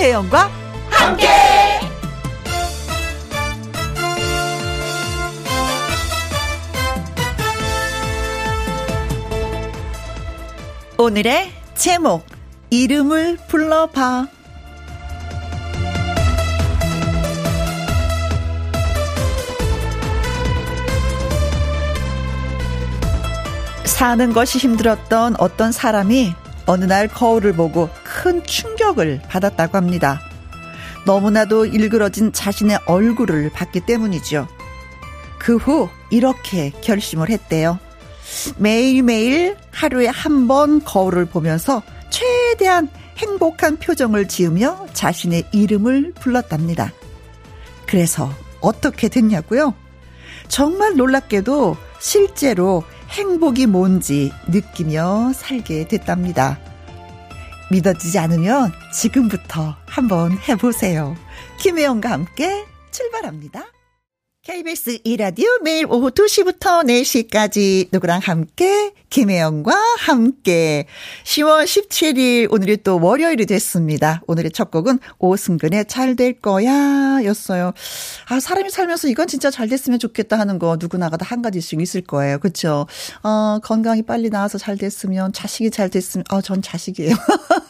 김혜영과 함께. 오늘의 제목 이름을 불러봐. 사는 것이 힘들었던 어떤 사람이 어느 날 거울을 보고 큰 충격을 받았다고 합니다. 너무나도 일그러진 자신의 얼굴을 봤기 때문이죠. 그 후 이렇게 결심을 했대요. 매일매일 하루에 한 번 거울을 보면서 최대한 행복한 표정을 지으며 자신의 이름을 불렀답니다. 그래서 어떻게 됐냐고요? 정말 놀랍게도 실제로 행복이 뭔지 느끼며 살게 됐답니다. 믿어지지 않으면 지금부터 한번 해보세요. 김혜영과 함께 출발합니다. KBS 이라디오 매일 오후 2시부터 4시까지 누구랑 함께 김혜영과 함께 10월 17일 오늘이 또 월요일이 됐습니다. 오늘의 첫 곡은 오승근의 잘 될 거야 였어요. 아 사람이 살면서 이건 진짜 잘 됐으면 좋겠다 하는 거 누구나가 다 한 가지씩 있을 거예요. 그렇죠? 어 건강이 빨리 나와서 잘 됐으면 자식이 잘 됐으면 아전 자식이에요.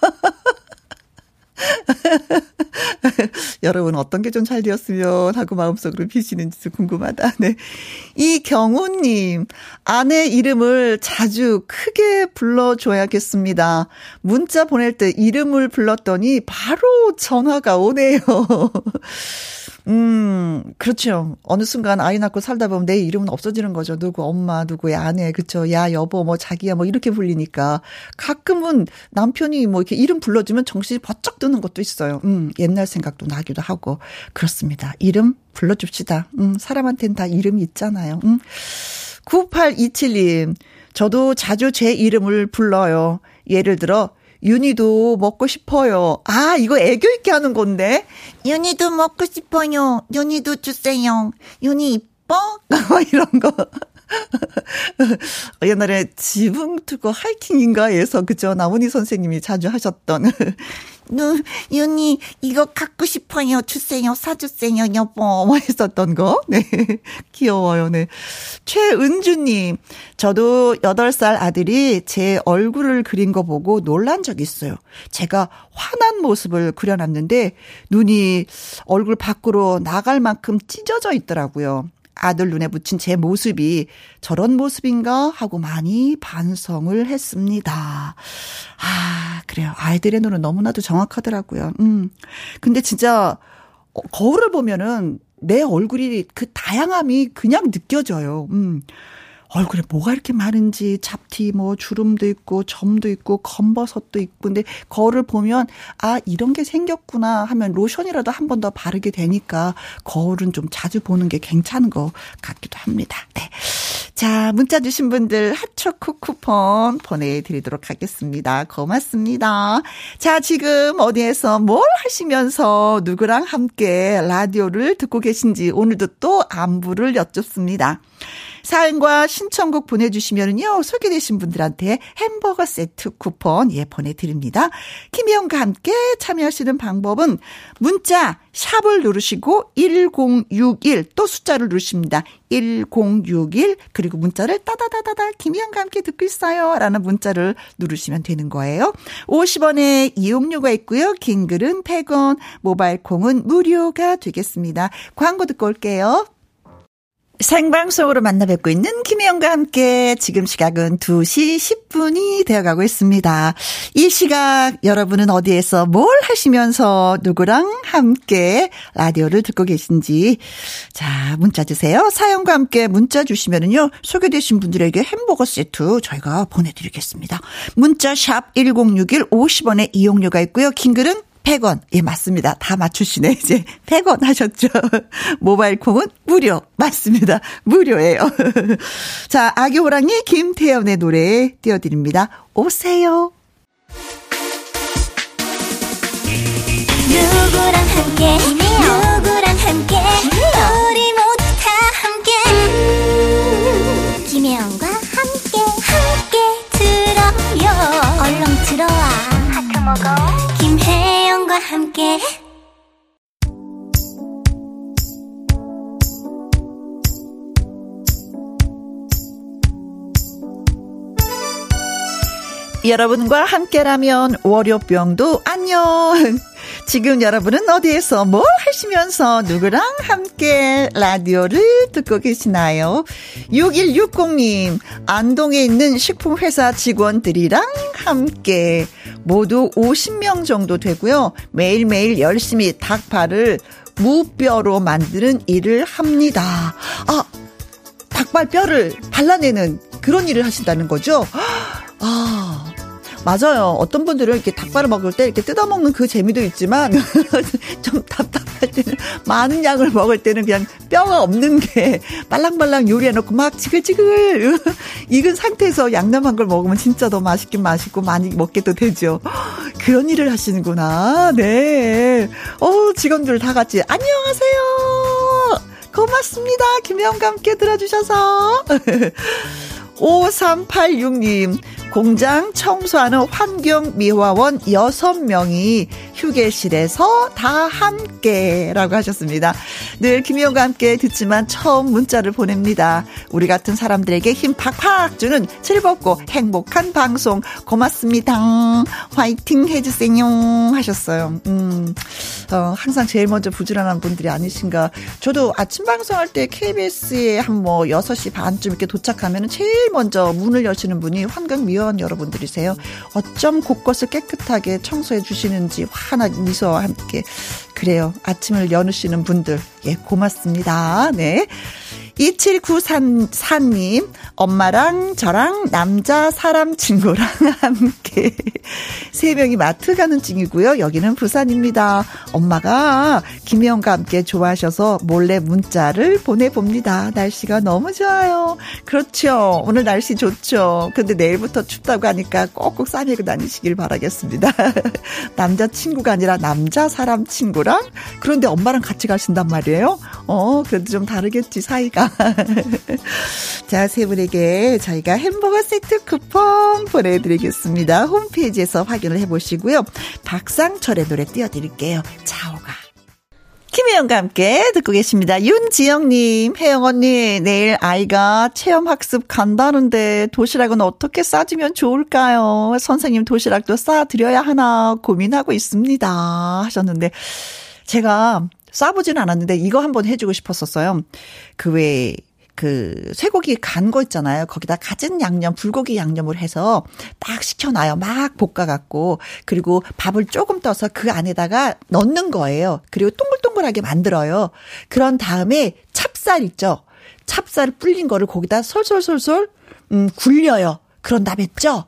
여러분 어떤 게 좀 잘 되었으면 하고 마음속으로 비시는지 궁금하다. 네. 이경호님, 아내 이름을 자주 크게 불러줘야겠습니다. 문자 보낼 때 이름을 불렀더니 바로 전화가 오네요. 음, 그렇죠. 어느 순간 아이 낳고 살다 보면 내 이름은 없어지는 거죠. 누구 엄마, 누구의 아내, 그쵸. 야, 여보, 뭐 자기야, 뭐 이렇게 불리니까. 가끔은 남편이 뭐 이렇게 이름 불러주면 정신이 번쩍 드는 것도 있어요. 음, 옛날 생각도 나기도 하고. 그렇습니다. 이름 불러줍시다. 음, 사람한테는 다 이름이 있잖아요. 음. 9827님, 저도 자주 제 이름을 불러요. 예를 들어, 윤희도 먹고 싶어요. 아, 이거 애교 있게 하는 건데. 윤희도 먹고 싶어요. 윤희도 주세요. 윤희 이뻐? 뭐 이런 거. 옛날에 지붕 투고 하이킹인가에서 그죠 나문희 선생님이 자주 하셨던 누, 윤이, 이거 갖고 싶어요. 주세요. 사주세요. 여보. 뭐 했었던 거. 네. 귀여워요. 네. 최은주님. 저도 8살 아들이 제 얼굴을 그린 거 보고 놀란 적 있어요. 제가 화난 모습을 그려놨는데 눈이 얼굴 밖으로 나갈 만큼 찢어져 있더라고요. 아들 눈에 붙인 제 모습이 저런 모습인가 하고 많이 반성을 했습니다. 아, 그래요. 아이들의 눈은 너무나도 정확하더라고요. 음. 근데 진짜 어, 거울을 보면은 내 얼굴이 그 다양함이 그냥 느껴져요. 음. 얼굴에 뭐가 이렇게 많은지 잡티 뭐 주름도 있고 점도 있고 검버섯도 있고 근데 거울을 보면 아 이런 게 생겼구나 하면 로션이라도 한 번 더 바르게 되니까 거울은 좀 자주 보는 게 괜찮은 것 같기도 합니다. 네. 자, 문자 주신 분들 핫초코 쿠폰 보내드리도록 하겠습니다. 고맙습니다. 자, 지금 어디에서 뭘 하시면서 누구랑 함께 라디오를 듣고 계신지 오늘도 또 안부를 여쭙습니다. 사연과 신청곡 보내주시면요. 소개되신 분들한테 햄버거 세트 쿠폰, 예, 보내드립니다. 김혜영과 함께 참여하시는 방법은 문자, 샵을 누르시고 1061, 또 숫자를 누르십니다. 1061, 그리고 문자를 따다다다다, 김혜영과 함께 듣고 있어요. 라는 문자를 누르시면 되는 거예요. 50원의 이용료가 있고요. 긴 글은 100원, 모바일 콩은 무료가 되겠습니다. 광고 듣고 올게요. 생방송으로 만나 뵙고 있는 김혜영과 함께 지금 시각은 2시 10분이 되어가고 있습니다. 이 시각 여러분은 어디에서 뭘 하시면서 누구랑 함께 라디오를 듣고 계신지 자 문자 주세요. 사연과 함께 문자 주시면은요 소개되신 분들에게 햄버거 세트 저희가 보내드리겠습니다. 문자 샵 1061 50원의 이용료가 있고요. 긴 글은 100원. 예, 맞습니다. 다 맞추시네. 이제 100원 하셨죠. 모바일 콩은 무료. 맞습니다. 무료예요. 자, 아기 호랑이 김태연의 노래 띄워드립니다. 오세요. 누구랑 함께, 누구랑 함께, 우리 모두 다 함께. 음, 김혜영과 함께, 함께 들어요. 얼렁 들어와. 하트 먹어. 김혜영과 함께 여러분과 함께라면 월요병도 안녕. 지금 여러분은 어디에서 뭘 하시면서 누구랑 함께 라디오를 듣고 계시나요? 6160님, 안동에 있는 식품회사 직원들이랑 함께 모두 50명 정도 되고요. 매일매일 열심히 닭발을 무뼈로 만드는 일을 합니다. 아, 닭발 뼈를 발라내는 그런 일을 하신다는 거죠? 아, 맞아요. 어떤 분들은 이렇게 닭발을 먹을 때 이렇게 뜯어먹는 그 재미도 있지만, 좀 답답할 때는, 많은 양을 먹을 때는 그냥 뼈가 없는 게 빨랑빨랑 요리해놓고 막 지글지글 익은 상태에서 양념한 걸 먹으면 진짜 더 맛있긴 맛있고 많이 먹게 도 되죠. 그런 일을 하시는구나. 네. 어, 직원들 다 같이, 안녕하세요. 고맙습니다. 김영과 함께 들어주셔서. 5386님, 공장 청소하는 환경미화원 6명이 휴게실에서 다 함께라고 하셨습니다. 늘 김희영과 함께 듣지만 처음 문자를 보냅니다. 우리 같은 사람들에게 힘 팍팍 주는 즐겁고 행복한 방송 고맙습니다. 화이팅 해주세요 하셨어요. 음, 어, 항상 제일 먼저 부지런한 분들이 아니신가. 저도 아침 방송할 때 KBS에 한 뭐 6시 반쯤 이렇게 도착하면 제일 먼저 문을 여시는 분이 환경미화 원 여러분들이세요. 어쩜 곳곳을 깨끗하게 청소해 주시는지 화나 미소와 함께 그래요. 아침을 여누시는 분들 예 고맙습니다. 네. 2794님, 엄마랑 저랑 남자 사람 친구랑 함께 세 명이 마트 가는 중이고요. 여기는 부산입니다. 엄마가 김혜영과 함께 좋아하셔서 몰래 문자를 보내봅니다. 날씨가 너무 좋아요. 그렇죠. 오늘 날씨 좋죠. 근데 내일부터 춥다고 하니까 꼭꼭 싸매고 다니시길 바라겠습니다. 남자 친구가 아니라 남자 사람 친구랑 그런데 엄마랑 같이 가신단 말이에요. 어, 그래도 좀 다르겠지, 사이가. 자, 세 분에게 저희가 햄버거 세트 쿠폰 보내드리겠습니다. 홈페이지에서 확인을 해보시고요. 박상철의 노래 띄워드릴게요. 자오가. 김혜영과 함께 듣고 계십니다. 윤지영님, 혜영 언니, 내일 아이가 체험학습 간다는데 도시락은 어떻게 싸주면 좋을까요? 선생님 도시락도 싸드려야 하나 고민하고 있습니다. 하셨는데, 제가 싸보진 않았는데 이거 한번 해주고 싶었었어요. 그 왜, 그 쇠고기 간 거 있잖아요. 거기다 갖은 양념, 불고기 양념을 해서 딱 식혀놔요. 막 볶아갖고. 그리고 밥을 조금 떠서 그 안에다가 넣는 거예요. 그리고 동글동글하게 만들어요. 그런 다음에 찹쌀 있죠? 찹쌀 불린 거를 거기다 솔솔솔솔, 음, 굴려요. 그런 다음에 쪄.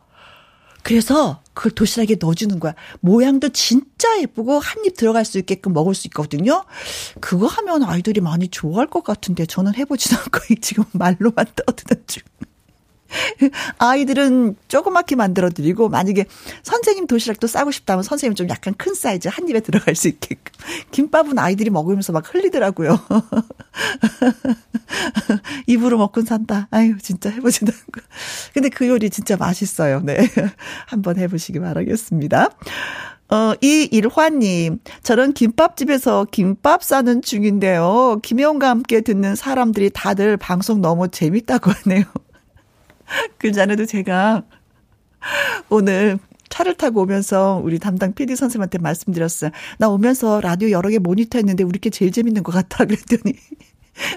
그래서 그걸 도시락에 넣어주는 거야. 모양도 진짜 예쁘고 한 입 들어갈 수 있게끔 먹을 수 있거든요. 그거 하면 아이들이 많이 좋아할 것 같은데 저는 해보지도 않고 지금 말로만 떠드는 중. 아이들은 조그맣게 만들어 드리고 만약에 선생님 도시락도 싸고 싶다면 선생님 좀 약간 큰 사이즈 한 입에 들어갈 수 있게끔 김밥은 아이들이 먹으면서 막 흘리더라고요. 입으로 먹고 산다. 아유 진짜 해보지도 않고. 근데 그 요리 진짜 맛있어요. 네. 한번 해보시기 바라겠습니다. 어, 이일화님, 저는 김밥집에서 김밥 싸는 중인데요. 김영과 함께 듣는 사람들이 다들 방송 너무 재밌다고 하네요. 그 전에도 제가 오늘 차를 타고 오면서 우리 담당 PD 선생님한테 말씀드렸어요. 나 오면서 라디오 여러 개 모니터 했는데 우리 게 제일 재밌는 것 같다. 그랬더니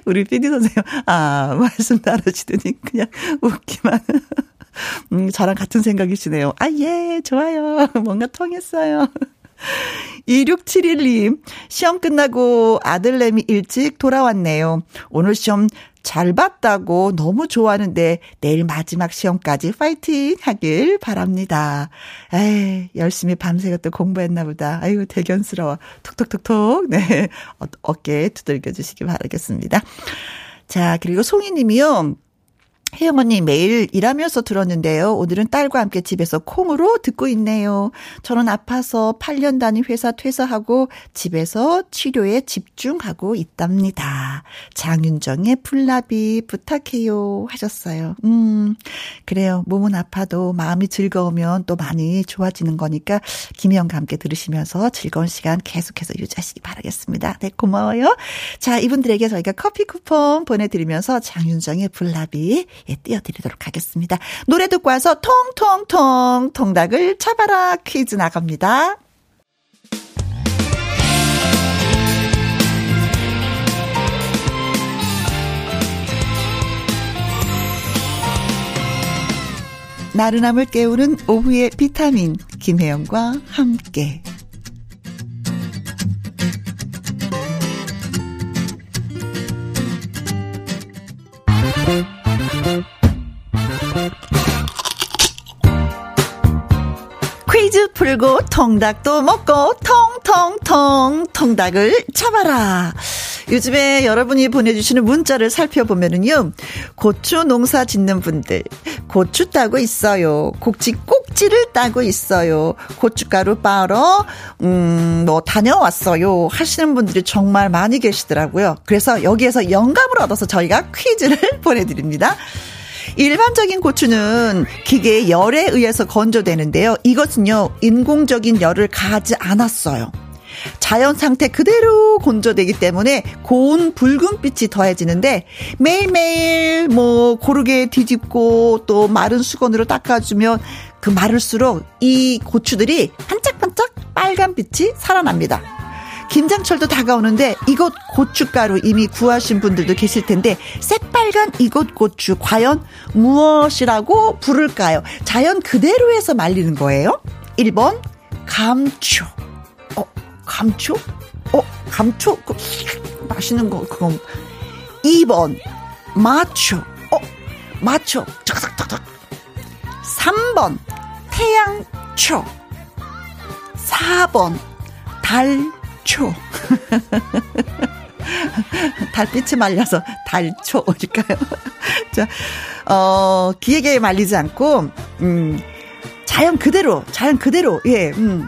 우리 PD 선생님, 아, 말씀 나누시더니 그냥 웃기만. 음, 저랑 같은 생각이시네요. 아, 예, 좋아요. 뭔가 통했어요. 2671님, 시험 끝나고 아들내미 일찍 돌아왔네요. 오늘 시험 잘 봤다고 너무 좋아하는데 내일 마지막 시험까지 파이팅 하길 바랍니다. 에이, 열심히 밤새가 또 공부했나 보다. 아이고, 대견스러워. 톡톡톡톡. 네. 어, 어깨에 두들겨 주시기 바라겠습니다. 자, 그리고 송이 님이요. 혜영 언니 매일 일하면서 들었는데요. 오늘은 딸과 함께 집에서 콩으로 듣고 있네요. 저는 아파서 8년 단위 회사 퇴사하고 집에서 치료에 집중하고 있답니다. 장윤정의 불나비 부탁해요 하셨어요. 음, 그래요. 몸은 아파도 마음이 즐거우면 또 많이 좋아지는 거니까 김혜영과 함께 들으시면서 즐거운 시간 계속해서 유지하시기 바라겠습니다. 네, 고마워요. 자, 이분들에게 저희가 커피 쿠폰 보내드리면서 장윤정의 불나비 예, 띄워드리도록 하겠습니다. 노래 듣고 와서 통통통 통닭을 쳐봐라 퀴즈 나갑니다. 나른함을 깨우는 오후의 비타민 김혜영과 함께 풀고 통닭도 먹고 통통통 통닭을 잡아라. 요즘에 여러분이 보내주시는 문자를 살펴보면은요, 고추 농사 짓는 분들, 고추 따고 있어요. 곡지 꼭지를 따고 있어요. 고춧가루 빠러, 음, 뭐, 다녀왔어요. 하시는 분들이 정말 많이 계시더라고요. 그래서 여기에서 영감을 얻어서 저희가 퀴즈를 보내드립니다. 일반적인 고추는 기계의 열에 의해서 건조되는데요. 이것은요, 인공적인 열을 가하지 않았어요. 자연 상태 그대로 건조되기 때문에 고운 붉은빛이 더해지는데 매일매일 뭐 고르게 뒤집고 또 마른 수건으로 닦아주면 그 마를수록 이 고추들이 반짝반짝 빨간 빛이 살아납니다. 김장철도 다가오는데 이곳 고춧가루 이미 구하신 분들도 계실 텐데 새빨간 이곳 고추 과연 무엇이라고 부를까요? 자연 그대로에서 말리는 거예요. 1번 감초. 어, 감초? 어, 감초? 그, 맛있는 거, 그건. 2번, 마초. 어, 마초. 탁탁탁탁. 3번, 태양초. 4번, 달 초. 달빛이 말려서 달초일까요? 자, 어, 기에게 말리지 않고, 음, 자연 그대로, 자연 그대로, 예, 음, 뭐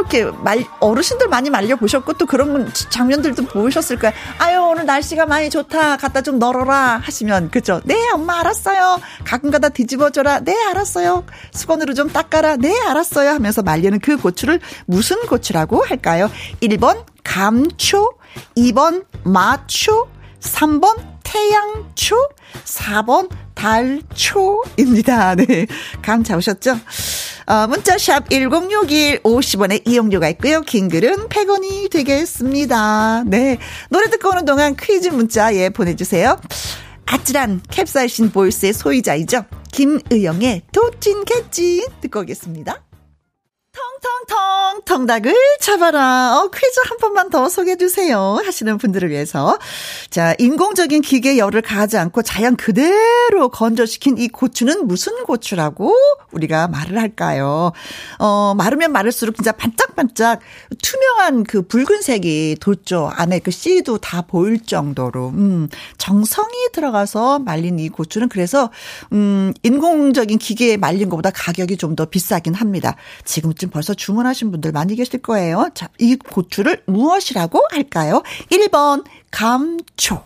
이렇게 말 어르신들 많이 말려 보셨고 또 그런 장면들도 보셨을 거예요. 아유 오늘 날씨가 많이 좋다. 갖다 좀 널어라 하시면 그죠? 네 엄마 알았어요. 가끔가다 뒤집어줘라. 네 알았어요. 수건으로 좀 닦아라. 네 알았어요. 하면서 말리는 그 고추를 무슨 고추라고 할까요? 1번 감초, 2번 마초, 3번 태양초, 4번 달초입니다. 네. 감 잡으셨죠? 어, 문자샵 1061 50원의 이용료가 있고요. 긴 글은 100원이 되겠습니다. 네. 노래 듣고 오는 동안 퀴즈 문자 예 보내주세요. 아찔한 캡사이신 보이스의 소유자이죠. 김의영의 도찐 개찐 듣고 오겠습니다. 텅텅텅 텅닭을 잡아라. 어, 퀴즈 한 번만 더 소개해 주세요. 하시는 분들을 위해서. 자, 인공적인 기계 열을 가하지 않고 자연 그대로 건조시킨 이 고추는 무슨 고추라고 우리가 말을 할까요? 어, 마르면 마를수록 진짜 반짝반짝 투명한 그 붉은색이 돋죠. 안에 그 씨도 다 보일 정도로. 음, 정성이 들어가서 말린 이 고추는 그래서 음, 인공적인 기계에 말린 것보다 가격이 좀 더 비싸긴 합니다. 지금 지금 벌써 주문하신 분들 많이 계실 거예요. 자, 이 고추를 무엇이라고 할까요? 1번 감초,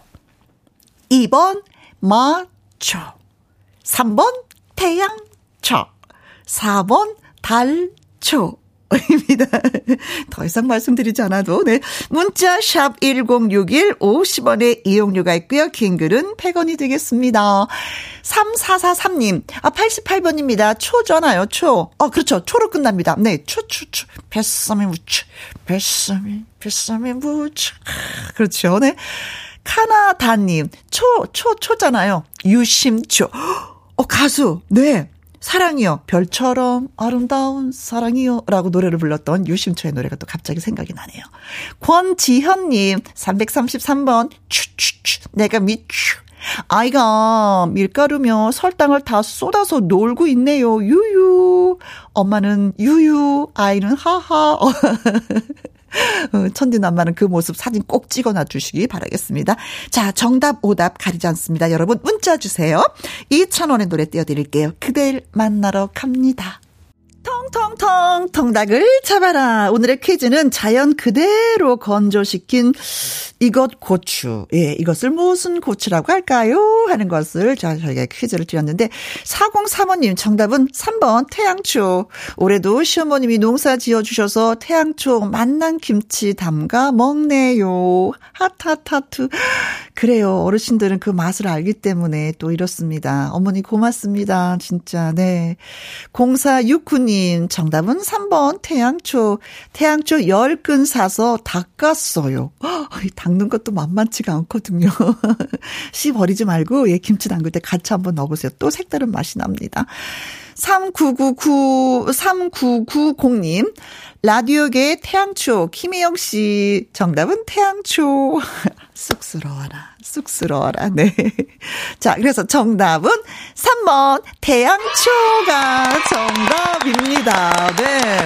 2번 마초, 3번 태양초, 4번 달초. 입니다. 더 이상 말씀드리지 않아도, 네. 문자, 샵 1061, 50원의 이용료가 있고요. 긴 글은 100원이 되겠습니다. 3443님, 아, 88번입니다. 초잖아요, 초. 어, 그렇죠. 초로 끝납니다. 네, 초, 초, 초. 뱃삼이 무초. 뱃삼이, 뱃삼이 무초. 그렇죠. 네. 카나다님, 초, 초, 초잖아요. 유심초. 어, 가수. 네. 사랑이요. 별처럼 아름다운 사랑이요. 라고 노래를 불렀던 유심초의 노래가 또 갑자기 생각이 나네요. 권지현님, 333번, 추추추, 내가 미추. 아이가 밀가루며 설탕을 다 쏟아서 놀고 있네요. 유유. 엄마는 유유, 아이는 하하. 천디남마는 그 모습 사진 꼭 찍어놔 주시기 바라겠습니다. 자, 정답, 오답 가리지 않습니다. 여러분, 문자 주세요. 2,000원의 노래 띄워드릴게요. 그댈 만나러 갑니다. 통통통 통닭을 잡아라. 오늘의 퀴즈는 자연 그대로 건조시킨 이것 고추. 예, 이것을 무슨 고추라고 할까요? 하는 것을 자, 저희가 퀴즈를 드렸는데 4035님 정답은 3번 태양초. 올해도 시어머님이 농사 지어 주셔서 태양초 만난 김치 담가 먹네요. 하타타투. 그래요. 어르신들은 그 맛을 알기 때문에 또 이렇습니다. 어머니 고맙습니다. 진짜. 네. 0469님 정답은 3번 태양초. 태양초 10근 사서 닦았어요. 닦는 것도 만만치가 않거든요. 씨 버리지 말고 예 김치 담글 때 같이 한번 넣어보세요. 또 색다른 맛이 납니다. 3999 3990님 라디오계 태양초 김혜영 씨 정답은 태양초 쑥스러워라 쑥스러워라 네. 자 그래서 정답은 3번 태양초가 정답입니다. 네.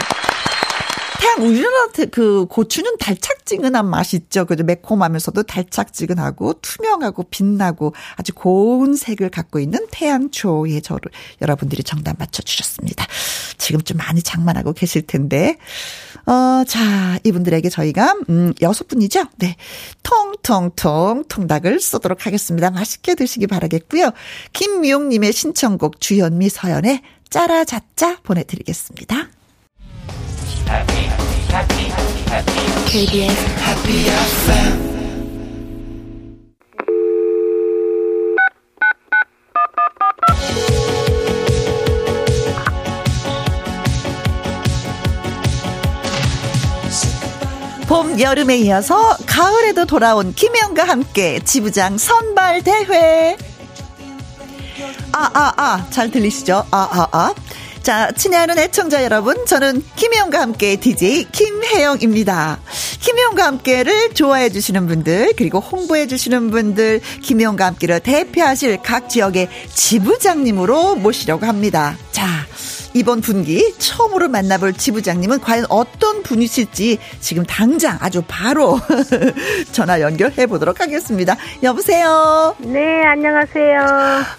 태양 우리나라 그 고추는 달착지근한 맛이 있죠. 그죠 매콤하면서도 달착지근하고 투명하고 빛나고 아주 고운 색을 갖고 있는 태양초에 저를 여러분들이 정답 맞춰 주셨습니다. 지금 좀 많이 장만하고 계실 텐데. 어, 자, 이분들에게 저희가 음, 여섯 분이죠. 네. 통통통 통닭을 쏘도록 하겠습니다. 맛있게 드시기 바라겠고요. 김미용 님의 신청곡 주현미 서연의 짜라자짜 보내 드리겠습니다. KBS 봄, 여름에 이어서 가을에도 돌아온 김혜영과 함께 지부장 선발 대회. 아, 아, 아, 잘 들리시죠? 아, 아, 아. 자, 친애하는 애청자 여러분, 저는 김혜영과 함께 DJ 김혜영입니다. 김혜영과 함께를 좋아해 주시는 분들, 그리고 홍보해 주시는 분들, 김혜영과 함께를 대표하실 각 지역의 지부장님으로 모시려고 합니다. 자, 이번 분기 처음으로 만나볼 지부장님은 과연 어떤 분이실지 지금 당장 아주 바로 전화 연결해 보도록 하겠습니다. 여보세요? 네, 안녕하세요.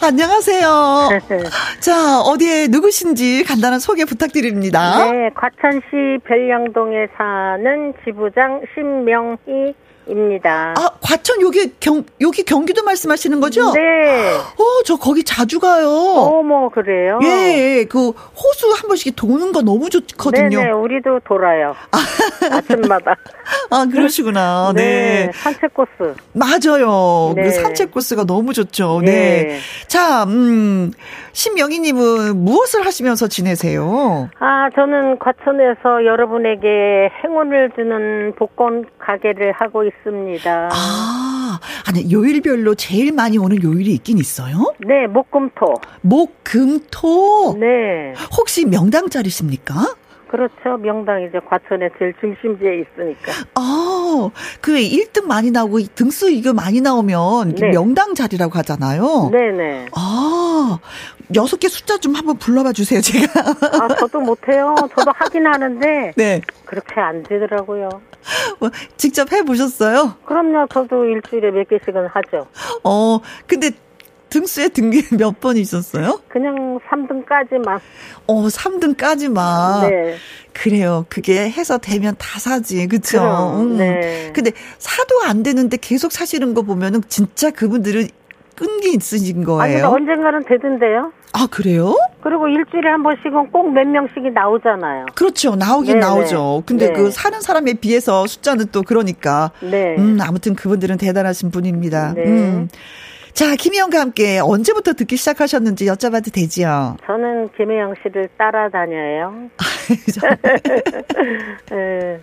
안녕하세요. 자, 어디에 누구신지 간단한 소개 부탁드립니다. 네, 과천시 별량동에 사는 지부장 신명희 입니다. 아, 과천 여기 경 여기 경기도 말씀하시는 거죠? 네. 어, 저 거기 자주 가요. 어머, 그래요? 예, 그 호수 한 번씩 도는 거 너무 좋거든요. 네, 네, 우리도 돌아요. 아 침마다. 아, 그러시구나. 네. 네. 산책 코스. 맞아요. 그 네. 그 산책 코스가 너무 좋죠. 네. 네. 자, 음, 신명희님은 무엇을 하시면서 지내세요? 아, 저는 과천에서 여러분에게 행운을 주는 복권 가게를 하고 있습니다. 아, 아니, 요일별로 제일 많이 오는 요일이 있긴 있어요? 네, 목금토. 목금토? 네. 혹시 명당짜리십니까? 그렇죠. 명당 이제 과천에 제일 중심지에 있으니까. 아, 그 1등 많이 나오고 등수 이거 많이 나오면 네. 명당 자리라고 하잖아요. 네네. 아, 여섯 개 숫자 좀 한번 불러봐 주세요, 제가. 아, 저도 못해요. 저도 하긴 하는데. 네. 그렇게 안 되더라고요. 뭐, 직접 해보셨어요? 그럼요. 저도 일주일에 몇 개씩은 하죠. 어, 근데 등수에 등기 몇번 있었어요? 그냥 3등까지만. 어, 3등까지만. 네. 그래요. 그게 해서 되면 다 사지. 그쵸? 음. 네. 근데 사도 안 되는데 계속 사시는 거 보면은 진짜 그분들은 끈기 있으신 거예요. 아니, 언젠가는 되던데요? 아, 그래요? 그리고 일주일에 한 번씩은 꼭 몇 명씩이 나오잖아요. 그렇죠. 나오긴 네네. 나오죠. 근데 네. 그 사는 사람에 비해서 숫자는 또 그러니까. 네. 음, 아무튼 그분들은 대단하신 분입니다. 네. 음. 자, 김희영과 함께 언제부터 듣기 시작하셨는지 여쭤봐도 되지요? 저는 김혜영 씨를 따라다녀요. 네,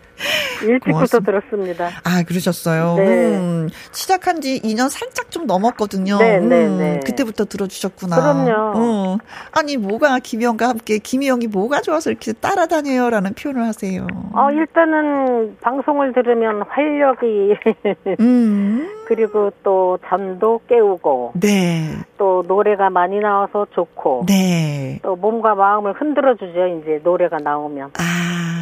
일찍부터 고맙습니다. 들었습니다. 아, 그러셨어요? 네. 음, 시작한 지 2년 살짝 좀 넘었거든요. 네, 네, 음, 네. 그때부터 들어주셨구나. 그럼요. 음. 아니, 뭐가 김희영과 함께, 김희영이 뭐가 좋아서 이렇게 따라다녀요? 라는 표현을 하세요. 어, 일단은 방송을 들으면 활력이. 음. 그리고 또 잠도 깨우고. 네. 또 노래가 많이 나와서 좋고. 네. 또 몸과 마음을 흔들어 주죠, 이제 노래가 나오면. 아.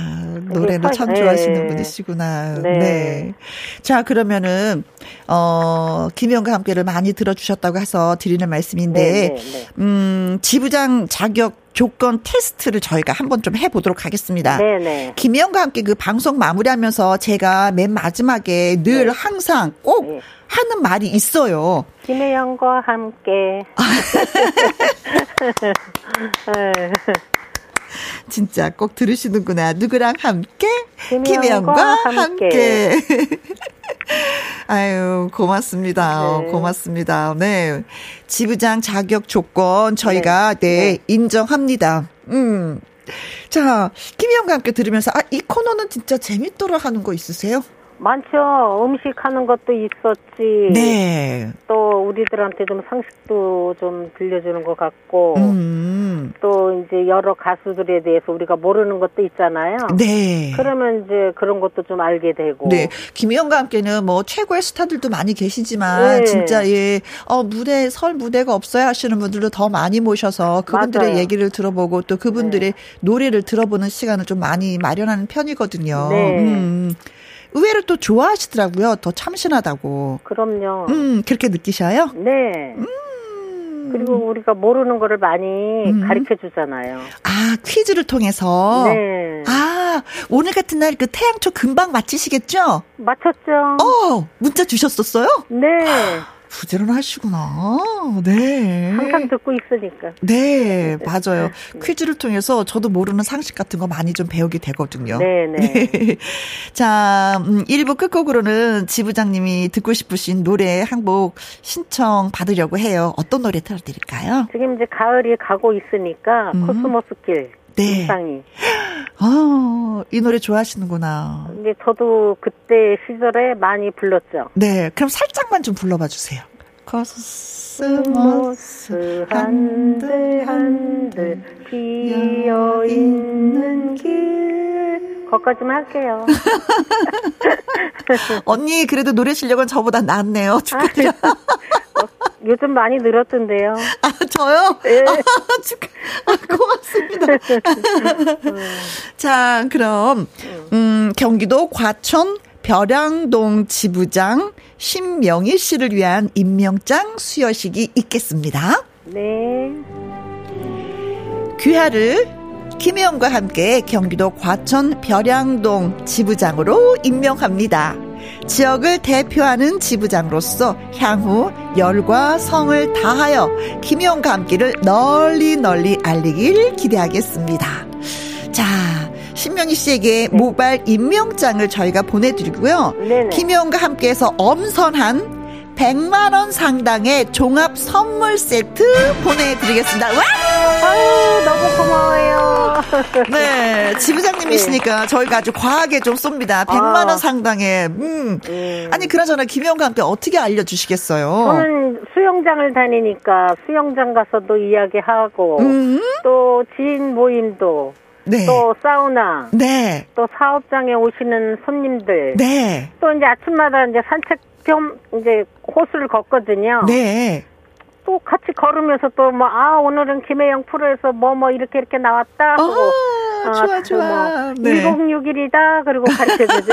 노래도 참 좋아하시는 네. 분이시구나. 네. 네. 자, 그러면은, 어, 김영과 함께를 많이 들어 주셨다고 해서 드리는 말씀인데, 네, 네, 네. 음, 지부장 자격 조건 테스트를 저희가 한번 좀 해보도록 하겠습니다. 네네. 김혜영과 함께 그 방송 마무리하면서 제가 맨 마지막에 늘 네. 항상 꼭 네. 하는 말이 있어요. 김혜영과 함께. 네. 진짜 꼭 들으시는구나. 누구랑 함께? 김혜영과 함께. 함께. 아유, 고맙습니다. 네. 고맙습니다. 네. 지부장 자격 조건 저희가 네, 네, 네. 인정합니다. 음. 자, 김혜영과 함께 들으면서 아, 이 코너는 진짜 재밌더라 하는 거 있으세요? 많죠. 음식 하는 것도 있었지. 네. 또 우리들한테 좀 상식도 좀 들려주는 것 같고. 음. 또 이제 여러 가수들에 대해서 우리가 모르는 것도 있잖아요. 네. 그러면 이제 그런 것도 좀 알게 되고. 네. 김희영과 함께는 뭐 최고의 스타들도 많이 계시지만 네. 진짜 예, 어 무대 설 무대가 없어야 하시는 분들도 더 많이 모셔서 그분들의 맞아요. 얘기를 들어보고 또 그분들의 네. 노래를 들어보는 시간을 좀 많이 마련하는 편이거든요. 네. 음. 의외로 또 좋아하시더라고요. 더 참신하다고. 그럼요. 음, 그렇게 느끼셔요? 네. 음. 그리고 우리가 모르는 거를 많이 음. 가르쳐 주잖아요. 아, 퀴즈를 통해서? 네. 아, 오늘 같은 날 그 태양초 금방 맞히시겠죠? 맞췄죠. 어, 문자 주셨었어요? 네. 부지런하시구나. 네. 항상 듣고 있으니까. 네, 맞아요. 네. 퀴즈를 통해서 저도 모르는 상식 같은 거 많이 좀 배우게 되거든요. 네, 네. 네. 자, 음, 1부 끝곡으로는 지부장님이 듣고 싶으신 노래 한 곡 신청 받으려고 해요. 어떤 노래 틀어드릴까요? 지금 이제 가을이 가고 있으니까 음. 코스모스길. 네. 김상희. 아, 이 노래 좋아하시는구나. 근데 저도 그때 시절에 많이 불렀죠. 네, 그럼 살짝만 좀 불러봐 주세요. 코스모스 한들 한들 비어 있는 길. 거기까지만 할게요. 언니 그래도 노래 실력은 저보다 낫네요. 축하드려. 아, 요즘 많이 늘었던데요. 아, 저요? 네. 아, 축하, 아, 고맙습니다. 자, 그럼, 음, 경기도 과천 벼량동 지부장 신명희 씨를 위한 임명장 수여식이 있겠습니다. 네. 귀하를 김혜영과 함께 경기도 과천 벼량동 지부장으로 임명합니다. 지역을 대표하는 지부장으로서 향후 열과 성을 다하여 김용 감기를 널리 널리 알리길 기대하겠습니다. 자, 신명희 씨에게 네. 모바일 임명장을 저희가 보내드리고요. 네네. 김용과 함께해서 엄선한 100만 원 상당의 종합 선물 세트 보내드리겠습니다. 와! 아유, 너무 고마워요. 네, 지부장님이시니까 네. 저희가 아주 과하게 좀 쏩니다. 100만 원 아. 상당의, 음. 음. 아니, 그나저나 김영과 함께 어떻게 알려주시겠어요? 저는 수영장을 다니니까 수영장 가서도 이야기하고, 음. 또 지인 모임도 네. 또 사우나, 네. 또 사업장에 오시는 손님들, 네. 또 이제 아침마다 이제 산책 겸 이제 호수를 걷거든요. 네. 또 같이 걸으면서 또 뭐 아 오늘은 김혜영 프로에서 뭐뭐 뭐 이렇게 이렇게 나왔다 하고 아, 좋아 좋아 뭐 네. 1061이다 그리고 가르쳐주죠.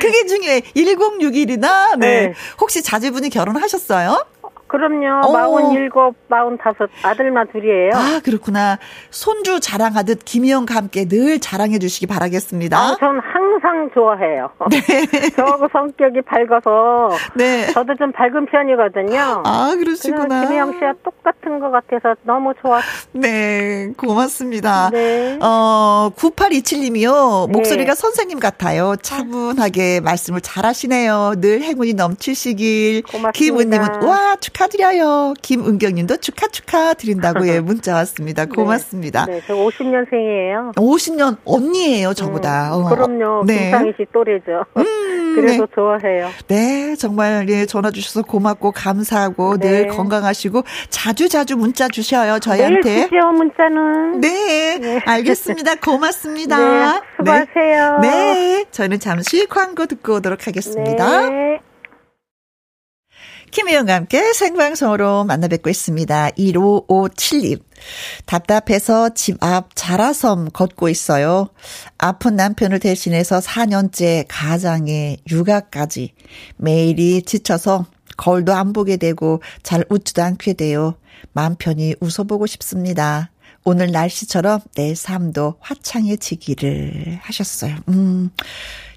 그게 중요해 1061이다. 네. 네. 혹시 자제분이 결혼하셨어요? 그럼요. 마흔일곱, 마흔다섯 아들만 둘이에요. 아 그렇구나. 손주 자랑하듯 김희영과 함께 늘 자랑해 주시기 바라겠습니다. 아, 전 항상 좋아해요. 네. 저하고 성격이 밝아서 네. 저도 좀 밝은 편이거든요. 아 그러시구나. 김희영 씨와 똑같은 것 같아서 너무 좋아. 네, 고맙습니다. 네. 어 9827님이요. 목소리가 네. 선생님 같아요. 차분하게 말씀을 잘하시네요. 늘 행운이 넘치시길. 고맙습니다. 김은님은 와 축하. 축하드려요. 김은경님도 축하 축하 드린다고 예 문자 왔습니다. 네. 고맙습니다. 네, 네 저 50년생이에요. 50년 언니예요, 저보다. 음, 그럼요. 네. 김상희 씨 또래죠. 음, 그래도 네. 좋아해요. 네, 정말 예 전화 주셔서 고맙고 감사하고 네. 늘 건강하시고 자주 자주 문자 주셔요 저희한테. 네, 주죠 문자는. 네, 네. 알겠습니다. 고맙습니다. 네, 수고하세요. 네, 저희는 잠시 광고 듣고 오도록 하겠습니다. 네. 김혜영과 함께 생방송으로 만나 뵙고 있습니다. 1557님. 답답해서 집 앞 자라섬 걷고 있어요. 아픈 남편을 대신해서 4년째 가장에 육아까지 매일이 지쳐서 거울도 안 보게 되고 잘 웃지도 않게 돼요. 마음 편히 웃어보고 싶습니다. 오늘 날씨처럼 내 삶도 화창해지기를 하셨어요. 음.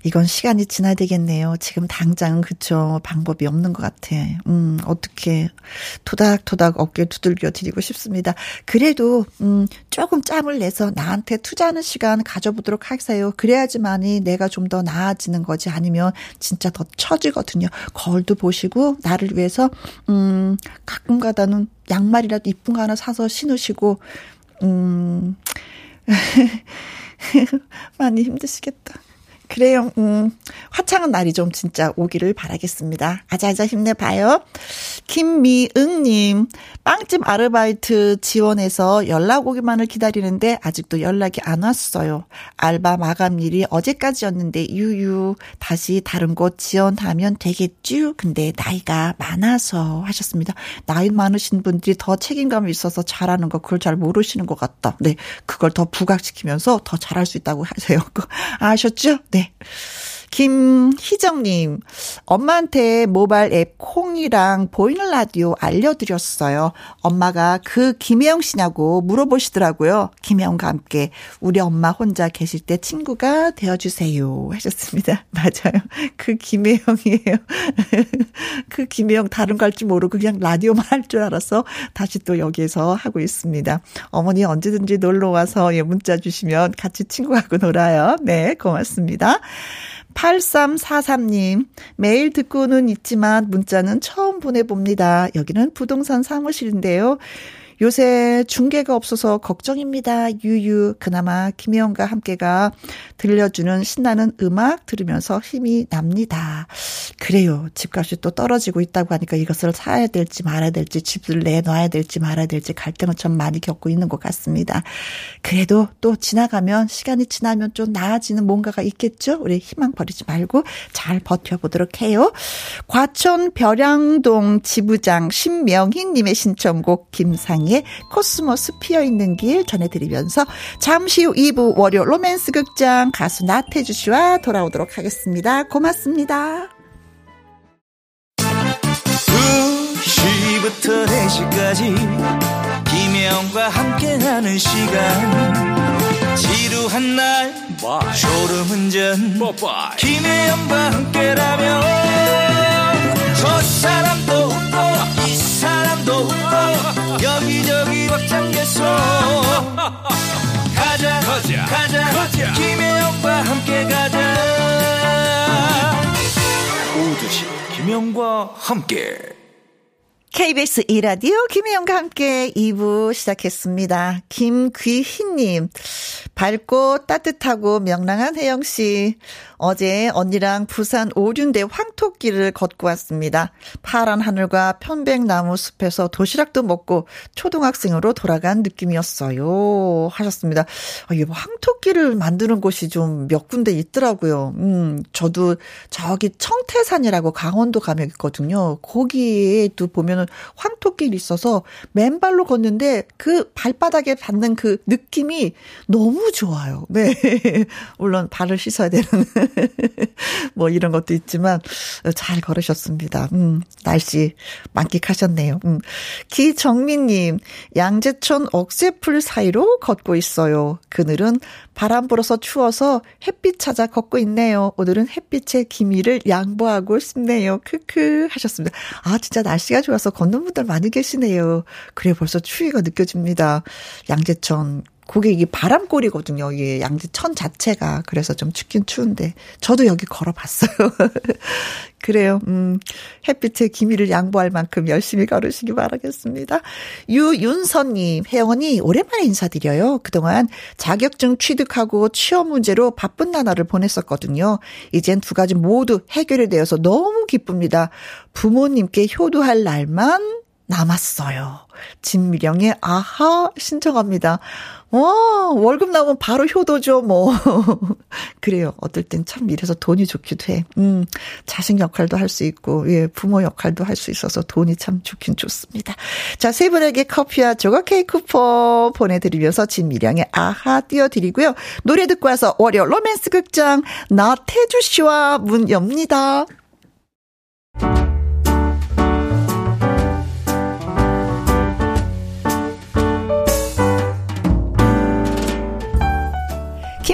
이건 시간이 지나야 되겠네요. 지금 당장은 그쵸. 방법이 없는 것 같아. 음, 어떻게 토닥토닥 어깨 두들겨 드리고 싶습니다. 그래도, 음, 조금 짬을 내서 나한테 투자하는 시간 가져보도록 하세요. 그래야지만이 내가 좀 더 나아지는 거지. 아니면 진짜 더 처지거든요. 거울도 보시고, 나를 위해서, 음, 가끔 가다는 양말이라도 이쁜 거 하나 사서 신으시고, 음, 많이 힘드시겠다. 그래요. 음, 화창한 날이 좀 진짜 오기를 바라겠습니다. 아자아자 힘내봐요. 김미응님, 빵집 아르바이트 지원해서 연락 오기만을 기다리는데 아직도 연락이 안 왔어요. 알바 마감일이 어제까지였는데 유유 다시 다른 곳 지원하면 되겠죠? 근데 나이가 많아서 하셨습니다. 나이 많으신 분들이 더 책임감이 있어서 잘하는 거 그걸 잘 모르시는 것 같다. 네, 그걸 더 부각시키면서 더 잘할 수 있다고 하세요. 아셨죠? 네. 네. 김희정님, 엄마한테 모바일 앱 콩이랑 보이는 라디오 알려드렸어요. 엄마가 그 김혜영 씨냐고 물어보시더라고요. 김혜영과 함께 우리 엄마 혼자 계실 때 친구가 되어주세요. 하셨습니다. 맞아요. 그 김혜영이에요. 그 김혜영 다른 거 할 줄 모르고 그냥 라디오만 할 줄 알아서 다시 또 여기에서 하고 있습니다. 어머니 언제든지 놀러 와서 예, 문자 주시면 같이 친구하고 놀아요. 네, 고맙습니다. 8343님, 매일 듣고는 있지만 문자는 처음 보내봅니다. 여기는 부동산 사무실인데요. 요새 중계가 없어서 걱정입니다. 유유. 그나마 김혜영과 함께가 들려주는 신나는 음악 들으면서 힘이 납니다. 그래요. 집값이 또 떨어지고 있다고 하니까 이것을 사야 될지 말아야 될지 집을 내놔야 될지 말아야 될지 갈등을 참 많이 겪고 있는 것 같습니다. 그래도 또 지나가면 시간이 지나면 좀 나아지는 뭔가가 있겠죠? 우리 희망 버리지 말고 잘 버텨보도록 해요. 과천 별양동 지부장 신명희님의 신청곡 김상희 이상의 코스모스 피어 있는 길 전해드리면서 잠시 후 2부 월요 로맨스 극장 가수 나태주 씨와 돌아오도록 하겠습니다. 고맙습니다. 2시부터 4시까지 김혜영과 함께하는 시간 지루한 날 Bye. 졸음운전 Bye. 김혜영과 함께라면 저 사람도 웃고 이 사람도 웃고 여기저기 벅장개소 가자 가자 가자, 가자. 김혜영과 함께 가자 오두시 김혜영과 함께 KBS 이라디오 김혜영과 함께 2부 시작했습니다. 김귀희님, 밝고 따뜻하고 명랑한 혜영씨. 어제 언니랑 부산 오륜대 황토길을 걷고 왔습니다. 파란 하늘과 편백나무 숲에서 도시락도 먹고 초등학생으로 돌아간 느낌이었어요. 하셨습니다. 아, 이 황토길을 만드는 곳이 좀 몇 군데 있더라고요. 음, 저도 저기 청태산이라고 강원도 가면 있거든요. 거기에도 보면은 황토길이 있어서 맨발로 걷는데 그 발바닥에 받는 그 느낌이 너무 좋아요. 네. 물론 발을 씻어야 되는 뭐 이런 것도 있지만 잘 걸으셨습니다. 음, 날씨 만끽하셨네요. 음. 기정민님, 양재천 억새풀 사이로 걷고 있어요. 그늘은 바람 불어서 추워서 햇빛 찾아 걷고 있네요. 오늘은 햇빛의 기미를 양보하고 싶네요. 크크 하셨습니다. 아, 진짜 날씨가 좋아서 걷는 분들 많이 계시네요. 그래 벌써 추위가 느껴집니다. 양재천 그게 이게 바람골이거든요. 이게 양지천 자체가. 그래서 좀 춥긴 추운데. 저도 여기 걸어봤어요. 그래요. 음, 햇빛의 기미를 양보할 만큼 열심히 걸으시기 바라겠습니다. 유윤선님, 혜영언니, 오랜만에 인사드려요. 그동안 자격증 취득하고 취업 문제로 바쁜 나날을 보냈었거든요. 이젠 두 가지 모두 해결이 되어서 너무 기쁩니다. 부모님께 효도할 날만 남았어요. 진미령의 아하 신청합니다. 와, 월급 나오면 바로 효도죠, 뭐. 그래요. 어떨 땐 참 이래서 돈이 좋기도 해. 음, 자식 역할도 할 수 있고, 예, 부모 역할도 할 수 있어서 돈이 참 좋긴 좋습니다. 자, 세 분에게 커피와 조각 케이크 쿠폰 보내드리면서 진미령의 아하 띄워드리고요. 노래 듣고 와서 월요 로맨스 극장 나태주 씨와 문 엽니다.